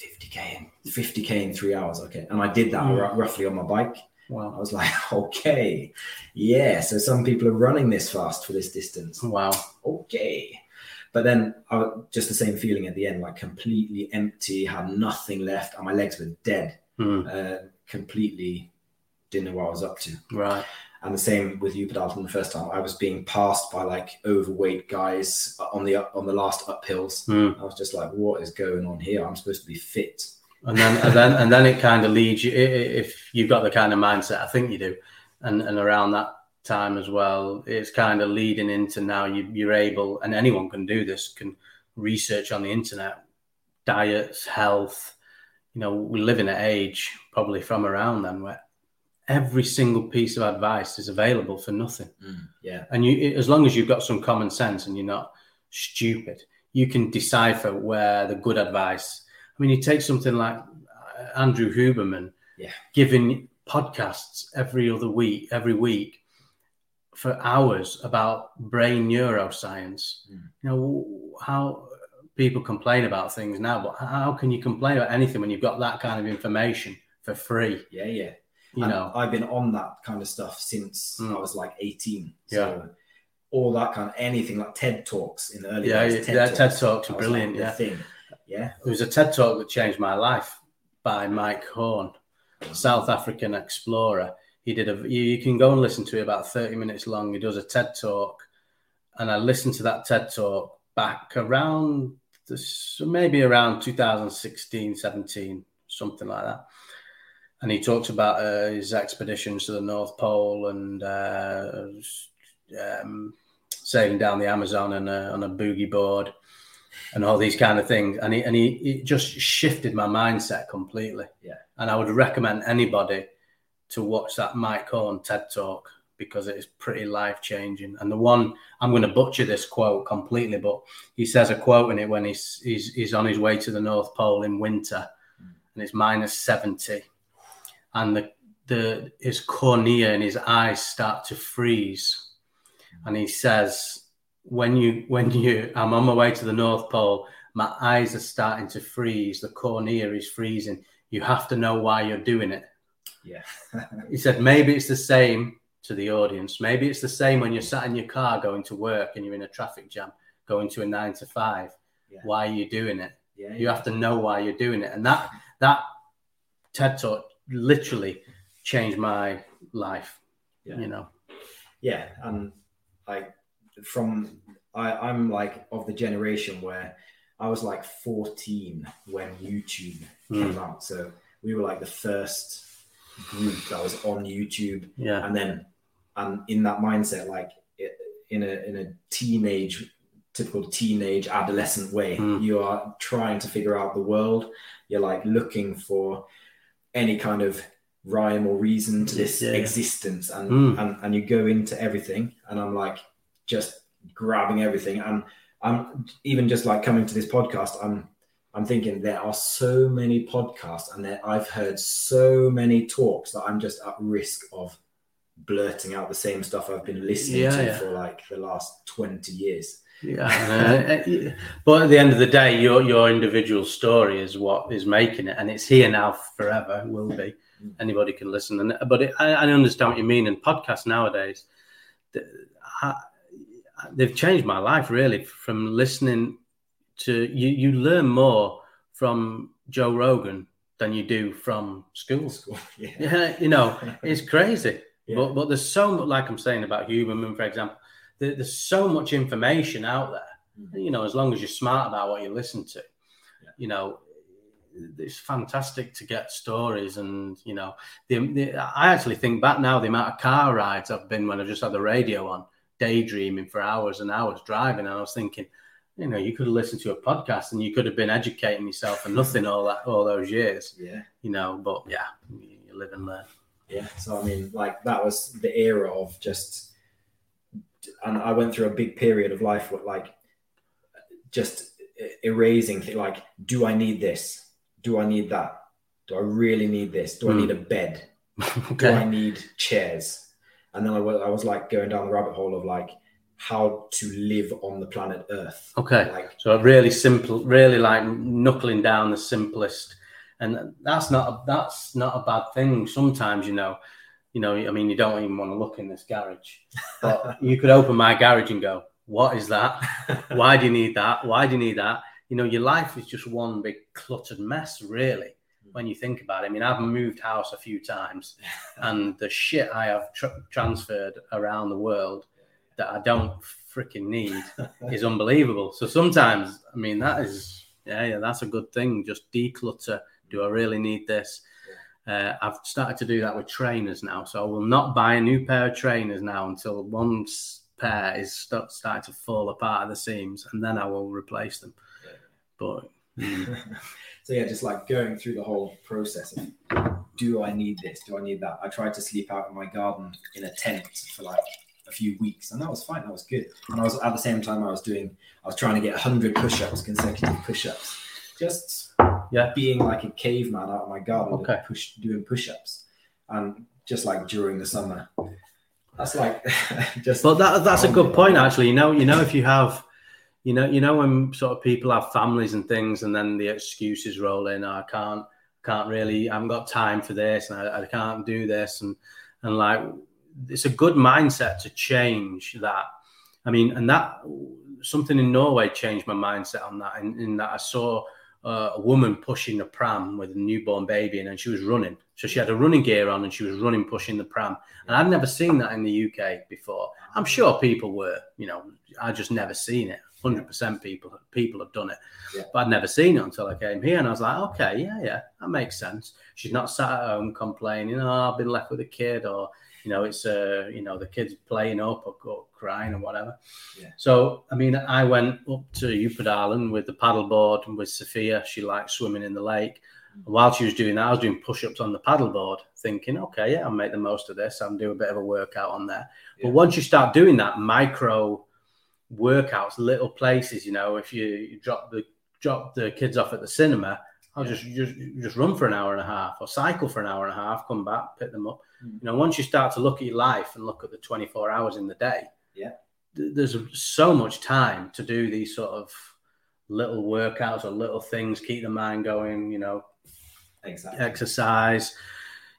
50k, in 50k in three hours. Okay. And I did that mm. r- roughly on my bike. Wow. I was like, okay, yeah. So some people are running this fast for this distance. Wow. Okay. But then I, just the same feeling at the end, like completely empty, had nothing left, and my legs were dead. Mm. Uh, completely didn't know what I was up to. Right. And the same with you, Djupedalten the first time. I was being passed by like overweight guys on the on the last uphills. Mm. I was just like, what is going on here? I'm supposed to be fit. And then and then and then it kind of leads you if you've got the kind of mindset I think you do, and and around that time as well. It's kind of leading into now you, you're able, and anyone can do this, can research on the internet, diets, health. You know, we live in an age probably from around then where every single piece of advice is available for nothing. Mm, yeah. And you, as long as you've got some common sense and you're not stupid, you can decipher where the good advice. I mean, you take something like uh, Andrew Huberman, yeah, giving podcasts every other week, every week for hours about brain neuroscience. Mm. You know how people complain about things now, but how can you complain about anything when you've got that kind of information for free? Yeah, yeah. You and know, I've been on that kind of stuff since mm. I was like 18. So yeah. all that kind of anything like TED talks in the early yeah, days. TED, yeah, talks, TED talks are brilliant. Like yeah, thing. yeah. There was a TED talk that changed my life by Mike Horn, South African explorer he did a you, you can go and listen to it about 30 minutes long he does a ted talk and i listened to that ted talk back around this maybe around 2016 17 something like that and he talks about uh, his expeditions to the north pole and uh, um, sailing down the amazon on a, on a boogie board and all these kind of things. And he and he it just shifted my mindset completely. Yeah. And i would recommend anybody to watch that Mike Horn TED talk because it is pretty life changing. And the one I'm going to butcher this quote completely, but he says a quote in it when he's he's, he's on his way to the North Pole in winter, and it's minus seventy, and the the his cornea and his eyes start to freeze, and he says, "When you when you I'm on my way to the North Pole." My eyes are starting to freeze. The cornea is freezing. You have to know why you're doing it yeah. he said maybe it's the same to the audience. Maybe it's the same when you're sat in your car going to work and you're in a traffic jam, going to a nine to five. Yeah. Why are you doing it? Yeah, you yeah. have to know why you're doing it. And that that TED talk literally changed my life. Yeah. You know. Yeah. And I from I, I'm like of the generation where I was like 14 when YouTube mm. came out. So we were like the first group that was on YouTube. Yeah. And then, and in that mindset, like in a in a teenage typical teenage adolescent way. Mm. You are trying to figure out the world. You're like looking for any kind of rhyme or reason to this Yeah. existence, and, Mm. and and you go into everything. And I'm like just grabbing everything. And I'm even just like coming to this podcast. I'm I'm thinking there are so many podcasts, and there, I've heard so many talks that I'm just at risk of blurting out the same stuff I've been listening Yeah, to yeah. for like the last 20 years. Yeah, uh, but at the end of the day, your your individual story is what is making it, and it's here now forever. Will be. Anybody can listen, and but it, I, I understand what you mean. And podcasts nowadays, I, they've changed my life really. From listening to you, you learn more from Joe Rogan than you do from school. School. Yeah. Yeah, you know, it's crazy. Yeah. But but there's so much, like I'm saying about Huberman, for example, there, there's so much information out there. Mhm. You know, as long as you're smart about what you listen to, Yeah. you know, it's fantastic to get stories. And you know, the, the I actually think back now the amount of car rides I've been when I've just had the radio on, daydreaming for hours and hours driving, and I was thinking. You know, you could have listened to a podcast and you could have been educating yourself for nothing all that all those years. yeah. You know, but yeah, you live and learn. Yeah. So I mean, like that was the era of just, and I went through a big period of life with like, just erasing like, do I need this? Do I need that? Do I really need this? Do I Hmm. need a bed? Do I need chairs? And then I was, I was like going down the rabbit hole of like how to live on the planet Earth. Okay. Like, So really simple, really like knuckling down the simplest, and that's not a, that's not a bad thing. Sometimes you know, you know, I mean, you don't even want to look in this garage, but you could open my garage and go, "What is that? Why do you need that? Why do you need that?" You know, your life is just one big cluttered mess, really. Hmm. When you think about it, I mean, I've moved house a few times, and the shit I have tr- transferred around the world that I don't freaking need is unbelievable. So sometimes, I mean, that is, yeah, yeah, that's a good thing. Just declutter. Do I really need this? Uh, I've started to do that with trainers now. So I will not buy a new pair of trainers now until one pair is st- starting to fall apart at the seams, and then I will replace them. But mm, so yeah, just like going through the whole process of do I need this? Do I need that? I tried to sleep out in my garden in a tent for like a few weeks, and that was fine. That was good. And I was at the same time I was doing, I was trying to get hundred push-ups, consecutive push-ups, just Yeah. being like a caveman out in my garden, Okay. push doing push-ups, and just like during the summer. That's like just. But that, that's a good point, actually. You know, you know, if you have, you know, you know, when sort of people have families and things, and then the excuses roll in. "Oh, I can't, can't really, I haven't got time for this, and I, I can't do this, and and like, it's a good mindset to change that. I mean, and that something in Norway changed my mindset on that. In, in that I saw uh, a woman pushing a pram with a newborn baby, in, and she was running. So she had a running gear on, and she was running, pushing the pram. And I'd never seen that in the UK before. I'm sure people were, you know, I just never seen it. Hundred percent people people have done it, Yeah. but I'd never seen it until I came here, and I was like, okay, yeah, yeah, that makes sense. She's not sat at home complaining, oh, I've been left with a kid, or you know, it's uh, you know, the kid's playing up or, or crying or whatever. Yeah. So I mean, I went up to Upadalen with the paddleboard and with Sophia. She liked swimming in the lake. And while she was doing that, I was doing push-ups on the paddleboard, thinking, okay, yeah, I'll make the most of this. I'll do a bit of a workout on there. Yeah. But once you start doing that micro workouts, little places, you know, if you, you drop the drop the kids off at the cinema, I'll Yeah. just just just run for an hour and a half or cycle for an hour and a half, come back, pick them up. Mm. You know, once you start to look at your life and look at the 24 hours in the day, Yeah. th- there's so much time to do these sort of little workouts or little things, keep the mind going, you know, exactly. exercise.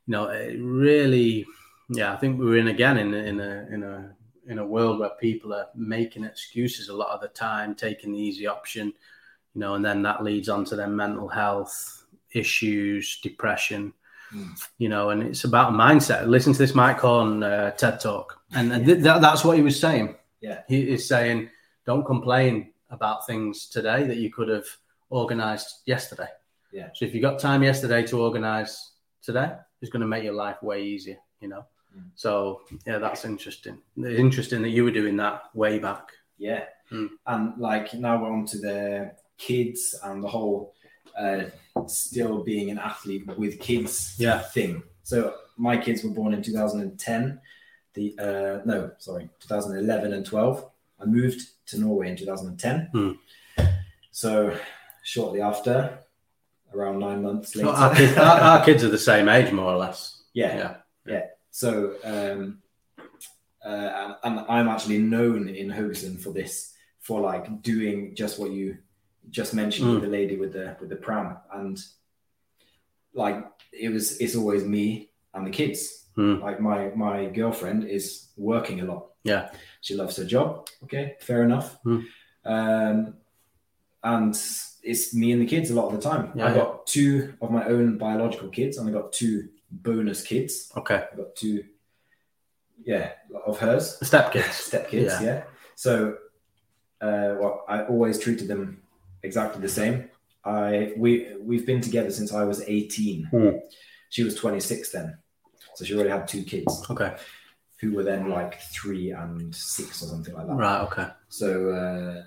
You know, it really, yeah, I think we're in again in a, in a in a in a world where people are making excuses a lot of the time, taking the easy option, you know, and then that leads on to their mental health issues, depression. You know, and it's about mindset. Listen to this Mike Horn uh, TED talk, and th- that, that's what he was saying. Yeah. he is saying, don't complain about things today that you could have organized yesterday. Yeah. So if you got time yesterday to organize today, it's going to make your life way easier, you know. Mm. So yeah, that's interesting. It's interesting that you were doing that way back. Yeah. Mm. And like now we're on to the kids and the whole uh, still being an athlete with kids Yeah. thing. So my kids were born in 2010. The uh, no, sorry, 2011 and 12. I moved to Norway in 2010. Hmm. So shortly after, around nine months later, Well, our, kids, our, our kids are the same age, more or less. yeah, Yeah. So, um, uh, and, and I'm actually known in Haugesund for this, for like doing just what you just mentioned Mm. the lady with the with the pram, and like it was, it's always me and the kids. Mm. Like my my girlfriend is working a lot. Yeah. she loves her job. Okay, fair enough. Mm. Um, and it's me and the kids a lot of the time. Yeah, I got two of my own biological kids, and I got two bonus kids. Okay. I got two, yeah, of hers, step kids. step kids. Yeah. Yeah. So, uh, well, I always treated them exactly the same. I we we've been together since I was eighteen. Hmm. She was twenty six then, so she already had two kids Okay. who were then like three and six or something like that. Right. Okay. So, uh,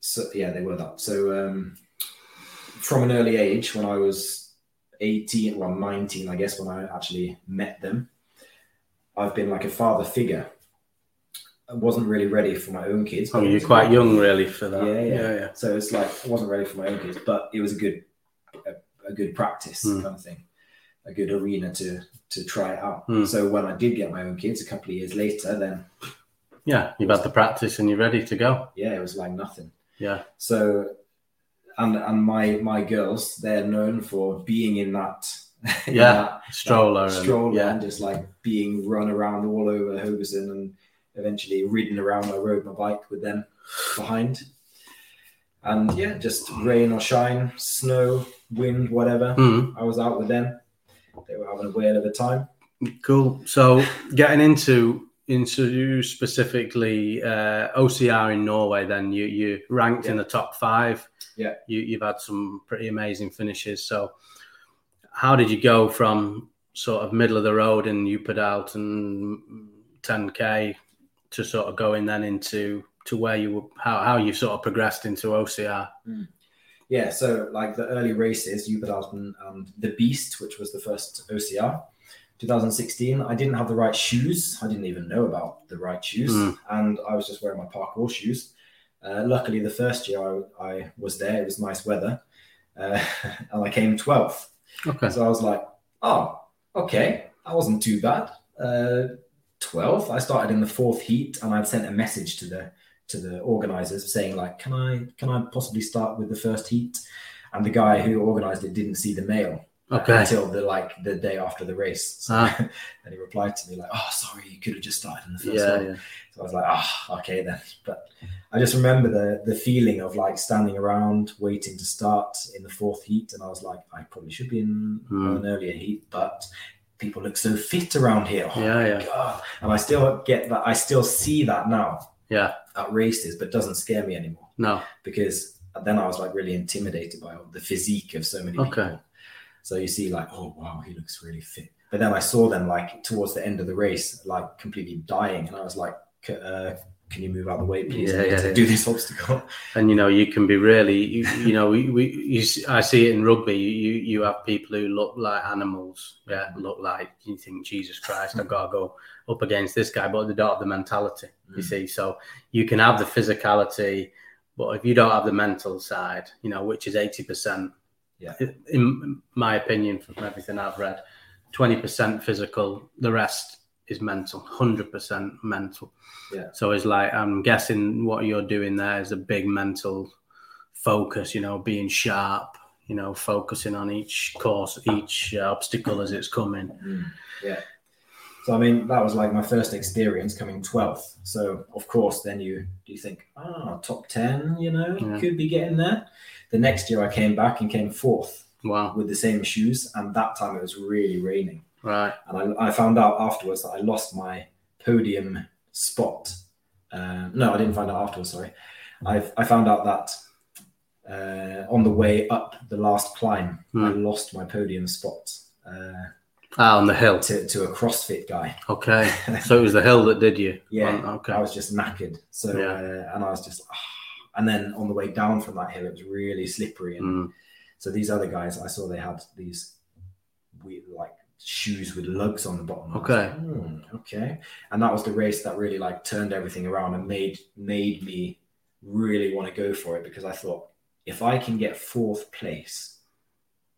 so yeah, they were that. So, um, from an early age, when I was 18, well, 19, I guess, when I actually met them, I've been like a father figure. I wasn't really ready for my own kids. Oh, you're quite young, really, for that. Yeah, yeah. yeah. yeah. So it's like I wasn't ready for my own kids, but it was a good, a, a good practice Hmm. kind of thing, a good arena to to try it out. Hmm. So when I did get my own kids a couple of years later, then Yeah, you've had the practice and you're ready to go. yeah, it was like nothing. Yeah. So, and and my my girls, they're known for being in that in Yeah, that- Stroller. that and- stroller, yeah. and just like being run around all over Haugesund, and eventually ridden around. I rode my bike with them behind, and yeah, just rain or shine, snow, wind, whatever. Mm, I was out with them. They were having a whale of a time. cool. So getting into into you specifically uh, OCR in Norway, then you you ranked in the top five. Yeah. You you've had some pretty amazing finishes. So how did you go from sort of middle of the road and you put out and 10k to sort of going then into to where you were how, how you sort of progressed into OCR? Yeah, so like the early races, Jupiteralten and the Beast, which was the first OCR, 2016. I didn't have the right shoes. I didn't even know about the right shoes, Mm. and I was just wearing my parkour shoes. Uh, luckily, the first year I, I was there, it was nice weather, uh, and I came 12th. Okay. So I was like, oh, okay, that wasn't too bad. Uh, 12th, I started in the fourth heat, and I'd sent a message to the to the organizers saying like, can I can I possibly start with the first heat? And the guy who organized it didn't see the mail Okay. until the like the day after the race. So Ah. and he replied to me like, "Oh, sorry, you could have just started in the first Yeah, one." yeah. So I was like, "Ah, okay then." But I just remember the the feeling of like standing around waiting to start in the fourth heat, and I was like, I probably should be in Hmm. an earlier heat, but people look so fit around here. Oh Yeah, yeah. God. And I still get that. I still see that now Yeah. at races, but it doesn't scare me anymore No. because then I was like really intimidated by the physique of so many people. Okay. So you see, like, oh wow, he looks really fit. But then I saw them like towards the end of the race, like completely dying, and I was like, uh, "Can you move out of the way, please? Yeah, yeah, to yeah. do this obstacle." and you know you can be really you, you know we, we you, I see it in rugby you you have people who look like animals yeah look like you think Jesus Christ I've got to go up against this guy but they don't have the mentality you Mm. see so you can have the physicality but if you don't have the mental side you know which is 80% Yeah. in my opinion from everything I've read 20% physical the rest is mental 100% mental Yeah. so it's like I'm guessing what you're doing there is a big mental focus, you know, being sharp, you know, focusing on each course, each uh, obstacle as it's coming. Mm, Yeah. So I mean, that was like my first experience coming twelfth. So of course, then you you think, ah, top ten, you know, Yeah. could be getting there. The next year, I came back and came fourth Wow. with the same shoes, and that time it was really raining. Right. and I, I found out afterwards that I lost my podium spot. Uh, no, I didn't find out afterwards. Sorry, I I found out that uh, on the way up the last climb, I Hmm. lost my podium spot. Uh, Ah, on the hill. to, to a CrossFit guy. Okay. So it was the hill that did you. Yeah, Oh, okay. I was just knackered. So Yeah. uh, and I was just, ah. and then on the way down from that hill, it was really slippery. And Mm. so these other guys, I saw they had these weird, like shoes with lugs on the bottom. Okay. like, "Hmm, okay. And that was the race that really like turned everything around and made made me really want to go for it because I thought if I can get fourth place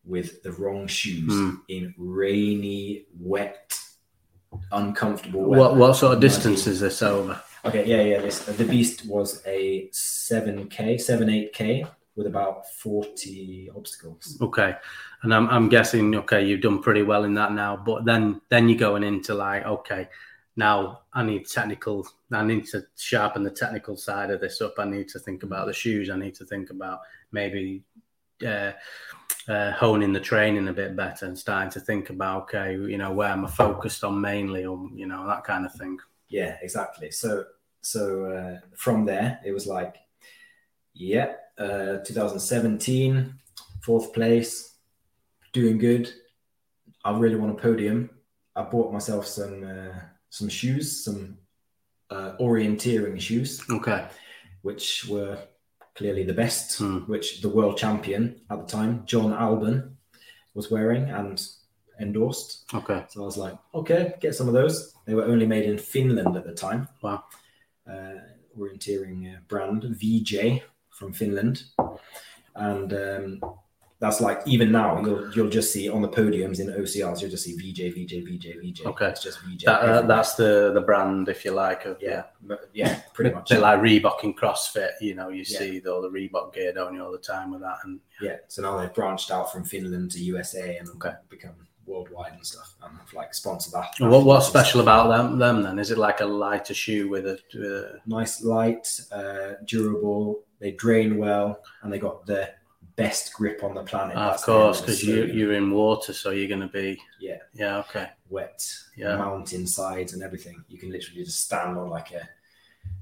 with the wrong shoes Hmm. in rainy, wet, uncomfortable What weather, what sort of distance is this over? Okay, yeah, yeah. This the beast was a seven k, seven eight k with about forty obstacles. Okay. And I'm I'm guessing okay, you've done pretty well in that now, but then then you're going into like, okay, now I need technical I need to sharpen the technical side of this up. I need to think about the shoes. I need to think about maybe uh, uh, honing the training a bit better and starting to think about okay, you know, where am I focused on mainly, or you know, that kind of thing. Yeah, exactly. So so uh, from there it was like, yeah, uh, 2017, fourth place, doing good. I really want a podium. I bought myself some uh, some shoes, some uh, orienteering shoes. Okay. which were clearly the best, Hmm. which the world champion at the time, John Albon, was wearing and endorsed. Okay. So I was like, okay, get some of those. They were only made in Finland at the time. Wow. Uh, orienteering uh, brand VJ from Finland, and um, that's like even now you'll you'll just see on the podiums in OCRs you'll just see VJ VJ VJ VJ. Okay. it's just VJ. That, uh, that's the the brand, if you like, of yeah, m- yeah, pretty much. bit like Reebok in CrossFit, you know, you Yeah. see all the Reebok gear, don't you, all the time with that. And Yeah, so now they've branched out from Finland to USA and Okay. become worldwide and stuff, and have like sponsored that. what what's special about them? Them then? Is it like a lighter shoe with a? With a Nice, light, uh, durable. They drain well, and they got the best grip on the planet. Ah, of course, because you you're in water, so you're going to be. Yeah. Yeah. Okay. wet Yeah. mountain sides and everything. You can literally just stand on like a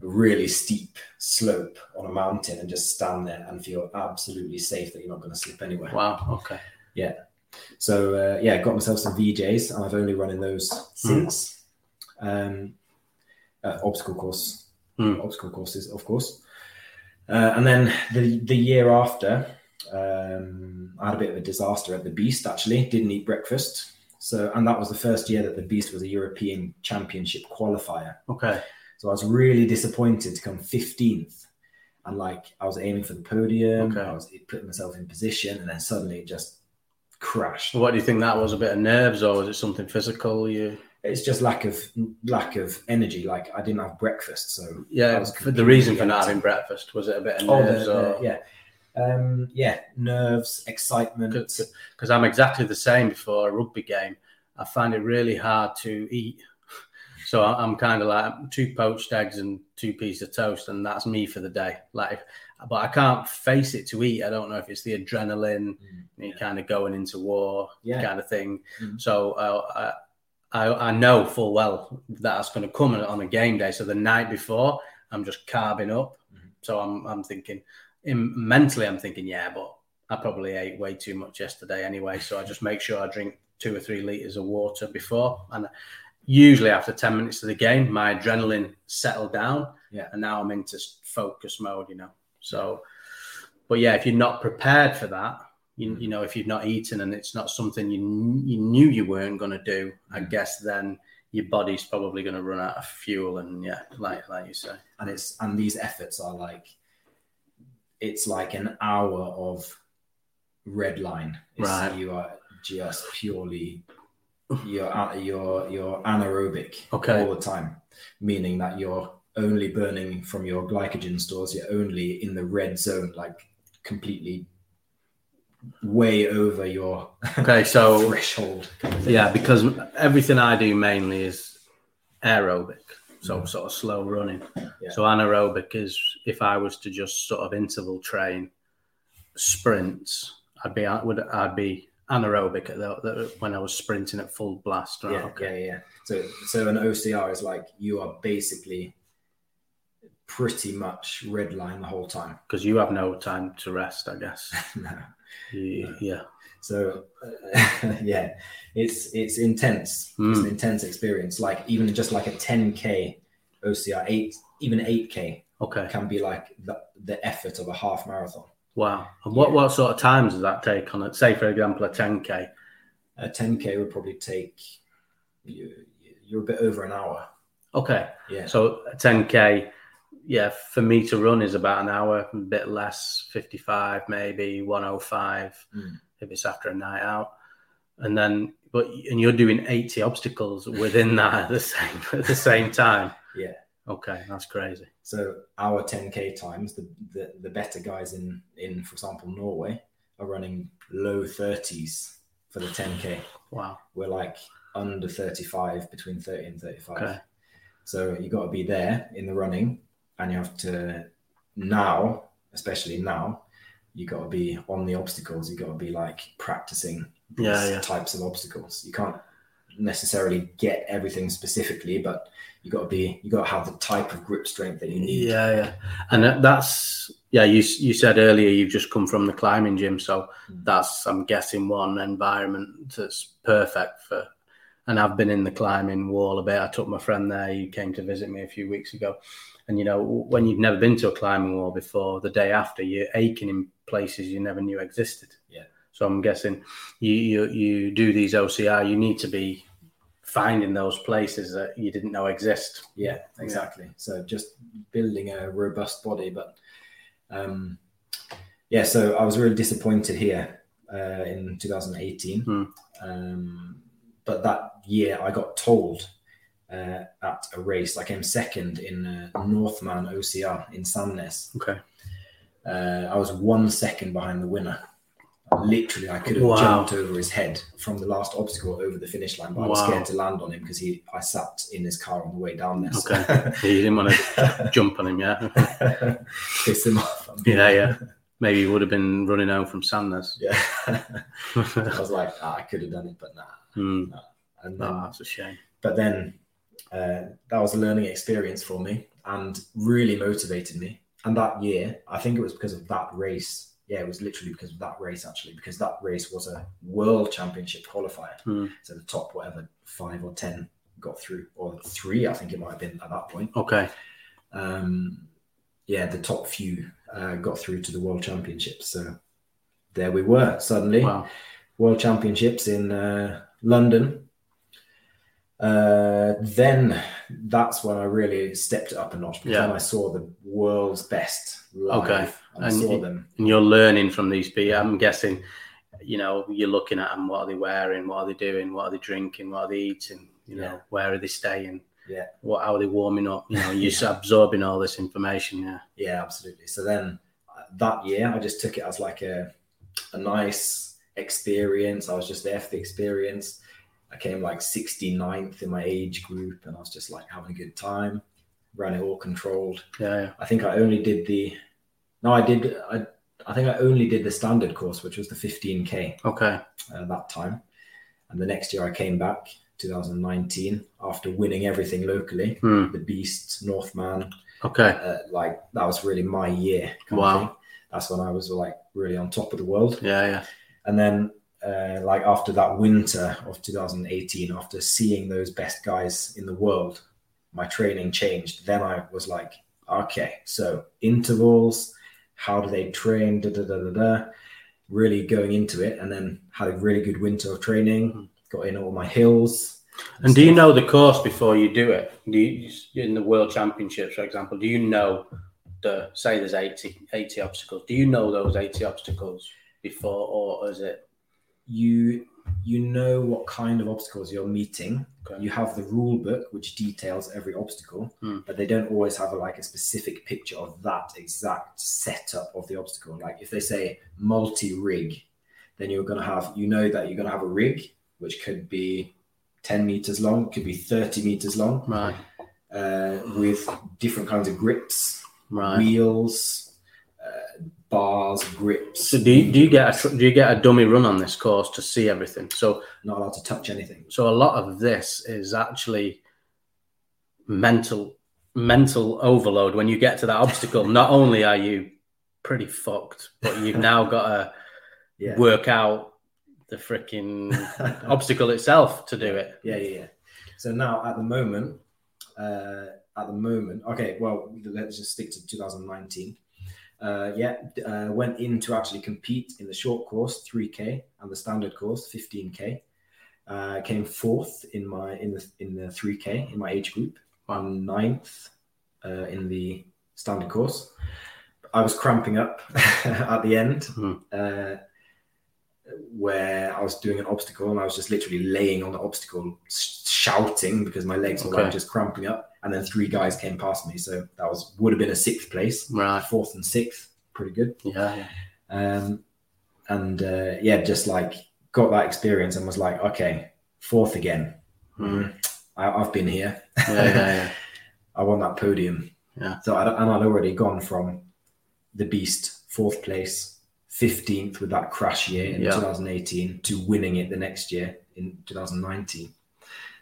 really steep slope on a mountain and just stand there and feel absolutely safe that you're not going to slip anywhere. Wow. Okay. So uh, yeah, got myself some VJs, and I've only run in those since. Um, uh, obstacle course, Hmm. obstacle courses, of course. Uh, and then the the year after, um, I had a bit of a disaster at the Beast. Actually, didn't eat breakfast. So, and that was the first year that the Beast was a European Championship qualifier. Okay. So I was really disappointed to come 15th. And like I was aiming for the podium, Okay. I was putting myself in position, and then suddenly it just crashed. What do you think that was? A bit of nerves, or was it something physical? You. It's just lack of lack of energy. Like I didn't have breakfast, so Yeah. For the reason for not having breakfast was it a bit of oh, the- nerves, the- or yeah, um, yeah, nerves, excitement. Because I'm exactly the same before a rugby game. I find it really hard to eat. So I'm kind of like two poached eggs and two pieces of toast, and that's me for the day. Like, but I can't face it to eat. I don't know if it's the adrenaline, Mm, you kind of going into war Yeah. kind of thing. Mhm. So uh, I, I I know full well that that's going to come on a game day. So the night before, I'm just carving up. Mhm. So I'm I'm thinking, in, mentally, I'm thinking, yeah, but I probably ate way too much yesterday anyway. So I just make sure I drink two or three liters of water before. And usually after 10 minutes of the game, my adrenaline settled down. Yeah. And now I'm into focus mode, you know. So, but yeah, if you're not prepared for that, you, Mm. you know, if you've not eaten and it's not something you, you knew you weren't going to do, I Mm. guess then your body's probably going to run out of fuel. And yeah, like, like you say. and it's and these efforts are like it's like an hour of red line It's- Right. you are just purely you're you're you're anaerobic Okay. all the time meaning that you're only burning from your glycogen stores you're only in the red zone like completely way over your Okay. So threshold kind of. Yeah, because everything I do mainly is aerobic, so Mm. sort of slow running. Yeah. So anaerobic is if I was to just sort of interval train sprints, I'd be would I'd be anaerobic at the, the, when I was sprinting at full blast. Right? yeah, okay. yeah, yeah. So, so an OCR is like you are basically pretty much red line the whole time. Because you have no time to rest, I guess. No. You- yeah. So uh, yeah, it's it's intense. It's an intense experience. Like even just like a 10k OCR, eight even 8k Okay. can be like the, the effort of a half marathon. Wow. And what, what sort of times does that take on it? Say, for example, a 10K. A 10k would probably take you, you're a bit over an hour. Okay. Yeah. So a 10K, yeah, for me to run is about an hour, a bit less, 55, maybe 105 Mm. if it's after a night out. And then, but, and you're doing 80 obstacles within that at the same, at the same time. Yeah. Okay. That's crazy. So our 10k times, the, the the better guys in in for example Norway are running low 30s for the 10k. Wow. We're like under 35, between 30 and 35. Okay. So you got to be there in the running, and you have to now, especially now, you got to be on the obstacles. You got to be like practicing these Yeah, yeah. types of obstacles. You can't necessarily get everything specifically, but you got to be you got to have the type of grip strength that you need. Yeah, yeah, and that's yeah. You you said earlier you've just come from the climbing gym, so Mm. that's I'm guessing one environment that's perfect for. And I've been in the climbing wall a bit. I took my friend there. He came to visit me a few weeks ago, and you know when you've never been to a climbing wall before, the day after you're aching in places you never knew existed. Yeah. So I'm guessing you you you do these OCR. You need to be finding those places that you didn't know exist. Yeah, exactly. So just building a robust body, but um, yeah. So I was really disappointed here uh, in 2018. Hmm. Um, but that year, I got told uh, at a race. I came second in uh, Northman OCR in Sandnes. Okay. Uh, I was one second behind the winner. Literally, I could have Wow. jumped over his head from the last obstacle over the finish line, but I was scared to land on him because he. I sat in his car on the way down there. so- Okay. You didn't want to jump on him, yeah? piss him off. Yeah, yeah. Maybe you would have been running home from Sandnes. yeah. I was like, ah, I could have done it, but nah. Hmm. And then, Oh, that's a shame. but then uh, that was a learning experience for me and really motivated me. And that year, I think it was because of that race. Yeah, it was literally because of that race actually, because that race was a world championship qualifier. Hmm. So the top whatever five or ten got through, or three, I think it might have been at that point. Okay. um, yeah, the top few uh, got through to the World Championships. So there we were suddenly. Wow. World Championships in uh, London. Uh, then that's when I really stepped it up a notch because Yeah. then I saw the world's best live. Okay. And I And saw you- them. And you're learning from these people. I'm guessing, you know, you're looking at them. What are they wearing? What are they doing? What are they drinking? What are they eating? You know, Yeah. where are they staying? Yeah. What? How are they warming up? You know, you're just absorbing all this information. Yeah. Yeah, absolutely. So then uh, that year, I just took it as like a, a nice experience. I was just there for the experience. I came like 69th in my age group and I was just like having a good time. Ran it all controlled. Yeah. yeah. I think I only did the, no, I did, I, I think I only did the standard course, which was the 15K Okay. uh, that time. And the next year I came back, 2019, after winning everything locally, Hmm. the Beast, Northman, Okay. uh, like that was really my year. Wow. That's when I was like really on top of the world. Yeah. Yeah. And then, uh, like after that winter of 2018, after seeing those best guys in the world, my training changed. Then I was like, okay, so intervals, how do they train? Da da da da da. Really going into it, and then had a really good winter of training. Got in all my hills. And do you know the course before you do it? Do you, in the World Championships, for example, do you know the say there's 80, 80 obstacles? Do you know those 80 obstacles before, or is it? You you know what kind of obstacles you're meeting. Okay. You have the rule book which details every obstacle, Hmm. but they don't always have a, like a specific picture of that exact setup of the obstacle. Like if they say multi rig, then you're going to have you know that you're going to have a rig which could be 10 meters long, could be 30 meters long, Right, uh, with different kinds of grips, right. wheels, bars, grips. So do you, do you get a do you get a dummy run on this course to see everything? So Not allowed to touch anything. so a lot of this is actually mental mental overload when you get to that obstacle. Not only are you pretty fucked, but you've now got to Yeah. work out the freaking obstacle itself to do it. Yeah, yeah, yeah. So now at the moment, uh, at the moment, okay, well, let's just stick to 2019. Uh, yeah, uh, went in to actually compete in the short course, 3K, and the standard course, 15K. Uh, came fourth in my in the in the 3K in my age group, on ninth uh, in the standard course. I was cramping up at the end. Mhm. Uh, where I was doing an obstacle and I was just literally laying on the obstacle, sh- shouting because my legs were Okay. like just cramping up. And then three guys came past me, so that was would have been a sixth place, Right. fourth and sixth, pretty good. Yeah. Um, and uh, yeah, just like got that experience and was like, okay, fourth again. Mm. I, I've been here. Yeah, yeah, yeah. I won that podium. Yeah. So I, and I'd already gone from the beast, fourth place, fifteenth with that crash year in Yeah. 2018, to winning it the next year in 2019.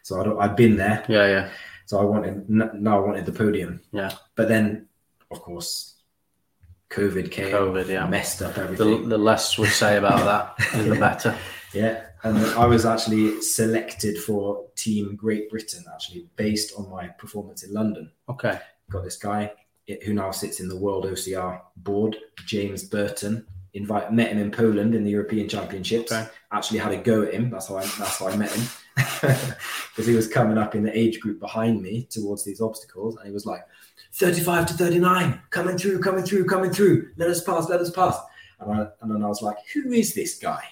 So I'd, I'd been there. Yeah, yeah. So I wanted now I wanted the podium. Yeah. But then, of course, COVID came, COVID, yeah. messed up The, everything. the less we say about that, the better. Yeah, and I was actually selected for Team Great Britain, actually based on my performance in London. Okay. got this guy who now sits in the World OCR board, James Burton. Invite met him in Poland in the European Championships. Okay. Actually had a go at him. That's how I that's how I met him because he was coming up in the age group behind me towards these obstacles, and he was like, "35 to 39, coming through, coming through, coming through. Let us pass, let us pass." And I and then I was like, "Who is this guy?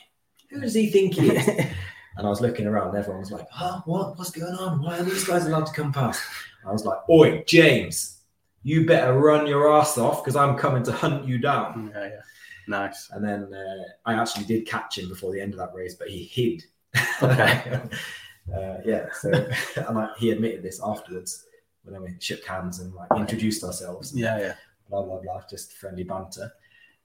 Who does he think he is?" And I was looking around, and everyone was like, "Huh? What? What's going on? Why are these guys allowed to come past?" I was like, "Oi, James, you better run your ass off because I'm coming to hunt you down." Yeah, yeah. Nice. And then uh, I actually did catch him before the end of that race, but he hid. Okay. uh, yeah. So and I, he admitted this afterwards when we shook hands and like introduced ourselves. Yeah, yeah. Blah blah blah. Just friendly banter.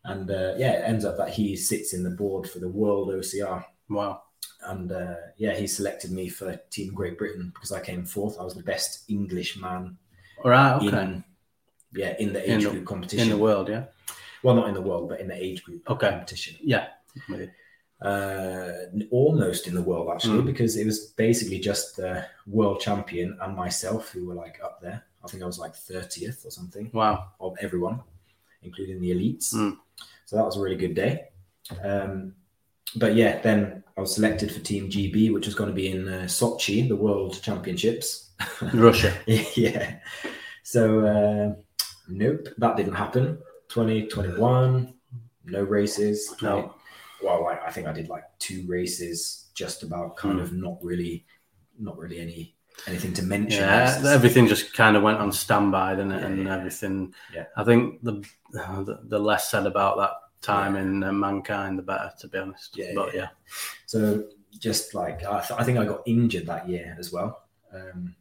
And uh, yeah, it ends up that he sits in the board for the World OCR Wow. and uh, yeah, he selected me for Team Great Britain because I came fourth. I was the best English man All right. Okay. in yeah in the In age the- group competition. In the world, yeah. well, not in the world, but in the age group Okay. competition. Yeah. You. Uh, almost in the world actually, Mm. because it was basically just the world champion and myself who were like up there. I think I was like thirtieth or something Wow. of everyone, including the elites. Mm. So that was a really good day. Um, but yeah, then I was selected for Team GB, which was going to be in uh, Sochi, the World Championships. Russia. yeah. So uh, nope, that didn't happen. 2021, no races. No. I, think I did like two races, just about kind Hmm. of not really, not really any anything to mention. Yeah, everything just kind of went on standby, didn't it? Yeah, and yeah. everything. Yeah. I think the the, the less said about that time in uh, mankind, the better. To be honest. Yeah, But yeah. So just like I, th- I think I got injured that year as well. Um,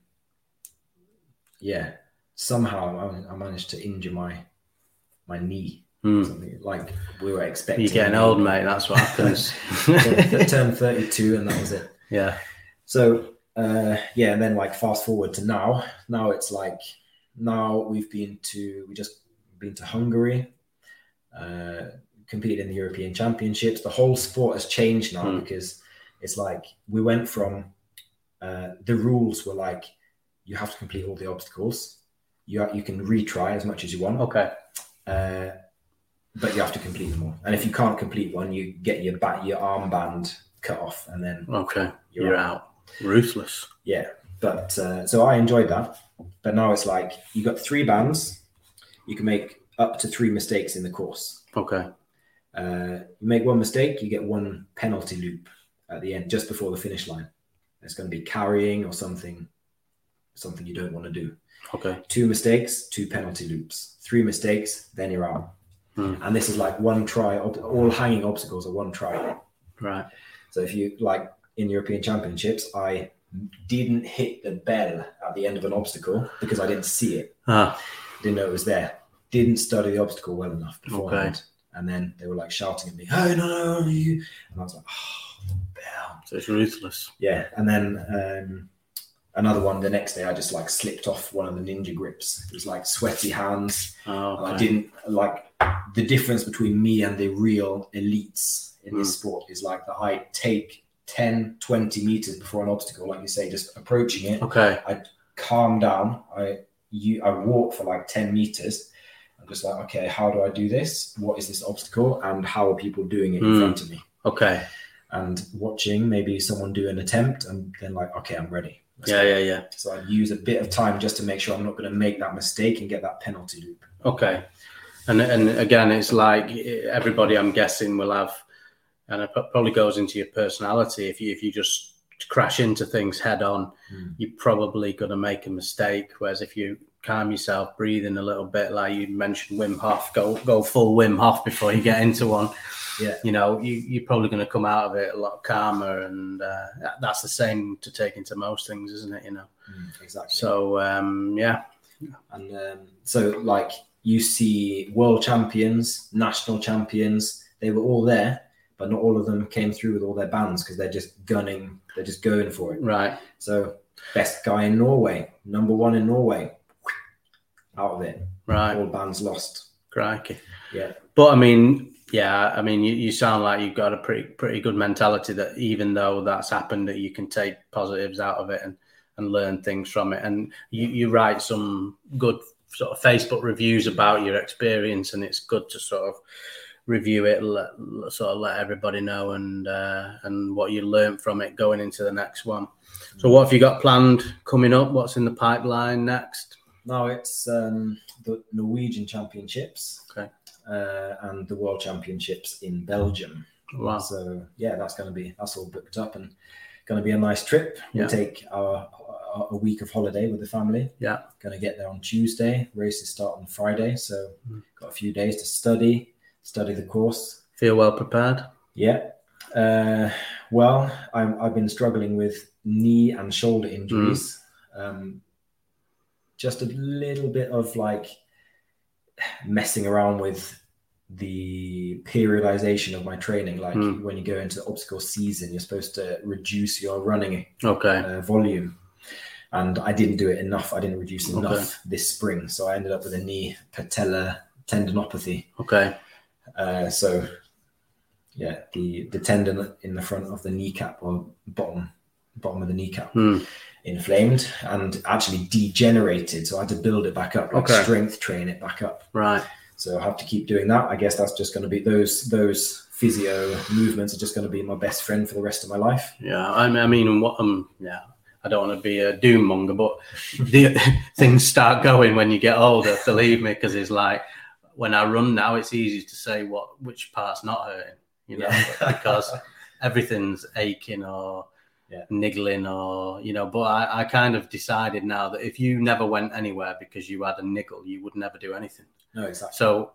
yeah, somehow I, I managed to injure my my knee. Hmm. Something like we were expecting. You're getting old, mate. That's what happens. Turned 32 and that was it. yeah. So uh, yeah, and then like fast forward to now. Now it's like now we've been to we just been to Hungary, uh, competed in the European Championships. The whole sport has changed now Hmm. because it's like we went from uh, the rules were like you have to complete all the obstacles. You you can retry as much as you want, Okay. uh, but you have to complete them all. And if you can't complete one, you get your bat, your armband cut off, and then Okay. You're You're, out. Ruthless. yeah, but uh, so I enjoyed that. But now it's like you got three bands. You can make up to three mistakes in the course. Okay. Uh, you make one mistake, you get one penalty loop at the end, just before the finish line. It's going to be carrying or something, something you don't want to do. Okay. Two mistakes, two penalty loops. Three mistakes, then you're out. Hmm. And this is like one try. All hanging obstacles are one try. Right. So if you like in European Championships, I didn't hit the bell at the end of an obstacle because I didn't see it. Ah. Didn't know it was there. Didn't study the obstacle well enough beforehand. And then they were like shouting at me, "Oh no, no, no, you!" And I was like, "Oh, the bell." So it's ruthless. Yeah. And then um, another one the next day, I just like slipped off one of the ninja grips. It was like sweaty hands. Oh, And I didn't like the difference between me and the real elites in this sport is like that I take 10, 20 meters before an obstacle, like you say, just approaching it, Okay. I calm down. I you I walk for like 10 meters. I'm just like, okay, how do I do this? What is this obstacle? And how are people doing it in Mm. front of me? Okay. And watching maybe someone do an attempt and then like, okay, I'm ready. Yeah, yeah, yeah. So I use a bit of time just to make sure I'm not going to make that mistake and get that penalty loop. Okay. And and again, it's like everybody, I'm guessing, will have, and it probably goes into your personality. If you if you just crash into things head on, Mm. you're probably going to make a mistake. Whereas if you calm yourself, breathing a little bit, like you mentioned, Wim Hof, go go full Wim Hof before you get into one. Yeah. You know, you, you're probably going to come out of it a lot calmer, and uh, that's the same to take into most things, isn't it? You know. exactly. So um, yeah, And um, so, like, you see world champions, national champions, they were all there, but not all of them came through with all their bands because they're just gunning, they're just going for it. right, So, best guy in Norway, number one in Norway, out of it. right. All bands lost. Crikey. Yeah. But I mean, yeah, I mean, you, you sound like you've got a pretty pretty good mentality that even though that's happened, that you can take positives out of it and and learn things from it. And you, you write some good sort of Facebook reviews about your experience, and it's good to sort of review it, let, sort of let everybody know and uh, and what you learned from it going into the next one. So, what have you got planned coming up? What's in the pipeline next? Now it's um, the Norwegian Championships Okay. Uh, and the World Championships in Belgium. Wow. So yeah, that's going to be that's all booked up and going to be a nice trip. We Yeah. take our, our a week of holiday with the family. Yeah. Going to get there on Tuesday. Races start on Friday, so Mm. got a few days to study, study the course. Feel well prepared? Yeah. Uh, well, I'm, I've been struggling with knee and shoulder injuries. Um, just a little bit of like messing around with the periodization of my training. Like Mm. when you go into the obstacle season, you're supposed to reduce your running Okay. uh, volume. And I didn't do it enough. I didn't reduce Okay. enough this spring. So I ended up with a knee patella tendinopathy. Okay. Uh, so, yeah, the the tendon in the front of the kneecap or bottom bottom of the kneecap Hmm. Inflamed and actually degenerated. So I had to build it back up, like Okay. strength train it back up. Right. So I have to keep doing that. I guess that's just going to be those those physio movements are just going to be my best friend for the rest of my life. Yeah. I mean, I mean, what? Um. Yeah. I don't want to be a doom monger, but the things start going when you get older. Believe me, because it's like when I run now, it's easy to say what which part's not hurting. You know, because everything's aching or Yeah. niggling or you know. But I, I kind of decided now that if you never went anywhere because you had a niggle, you would never do anything. no, exactly. So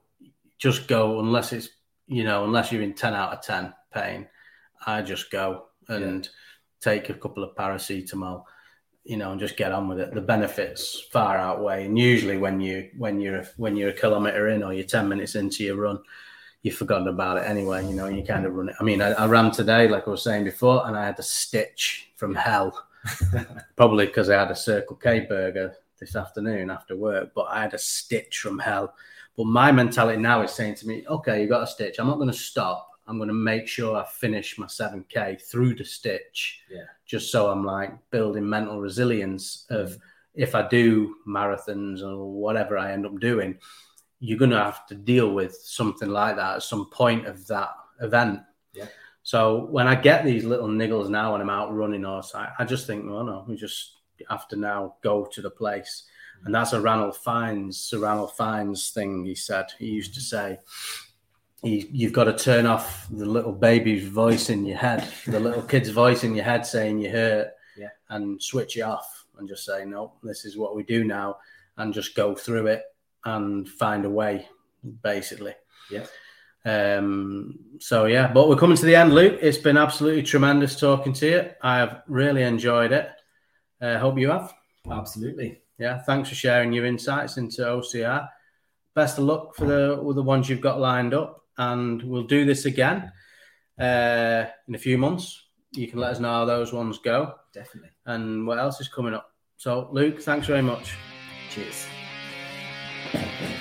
just go unless it's you know unless you're in ten out of ten pain. I just go and take a couple of paracetamol, you know, and just get on with it. The benefits far outweigh, and usually when you when you're when you're a kilometre in or you're ten minutes into your run, you've forgotten about it anyway. You know, you kind of run it. I mean, I, I ran today, like I was saying before, and I had a stitch from hell, probably because I had a Circle K burger this afternoon after work, but I had a stitch from hell. But my mentality now is saying to me, okay, you got a stitch. I'm not going to stop. I'm going to make sure I finish my 7K through the stitch. Yeah. Just so I'm like building mental resilience of mm. if I do marathons or whatever I end up doing, you're going to have to deal with something like that at some point of that event. Yeah. So when I get these little niggles now when I'm out running or so, I, just think, well, no, we just have to now go to the place. And that's a Ranulph Fiennes, Sir Ranulph Fiennes thing he said. He used to say, you've got to turn off the little baby's voice in your head, the little kid's voice in your head saying you hurt, Yeah. and switch it off and just say, no, this is what we do now, and just go through it and find a way, basically. Yeah. Um, so yeah, but we're coming to the end, Luke. It's been absolutely tremendous talking to you. I have really enjoyed it. I uh, hope you have. Absolutely. Yeah, thanks for sharing your insights into OCR. Best of luck for the with the ones you've got lined up, and we'll do this again uh, in a few months. You can let us know how those ones go Definitely. and what else is coming up. So, Luke, thanks very much. Cheers. Thank you.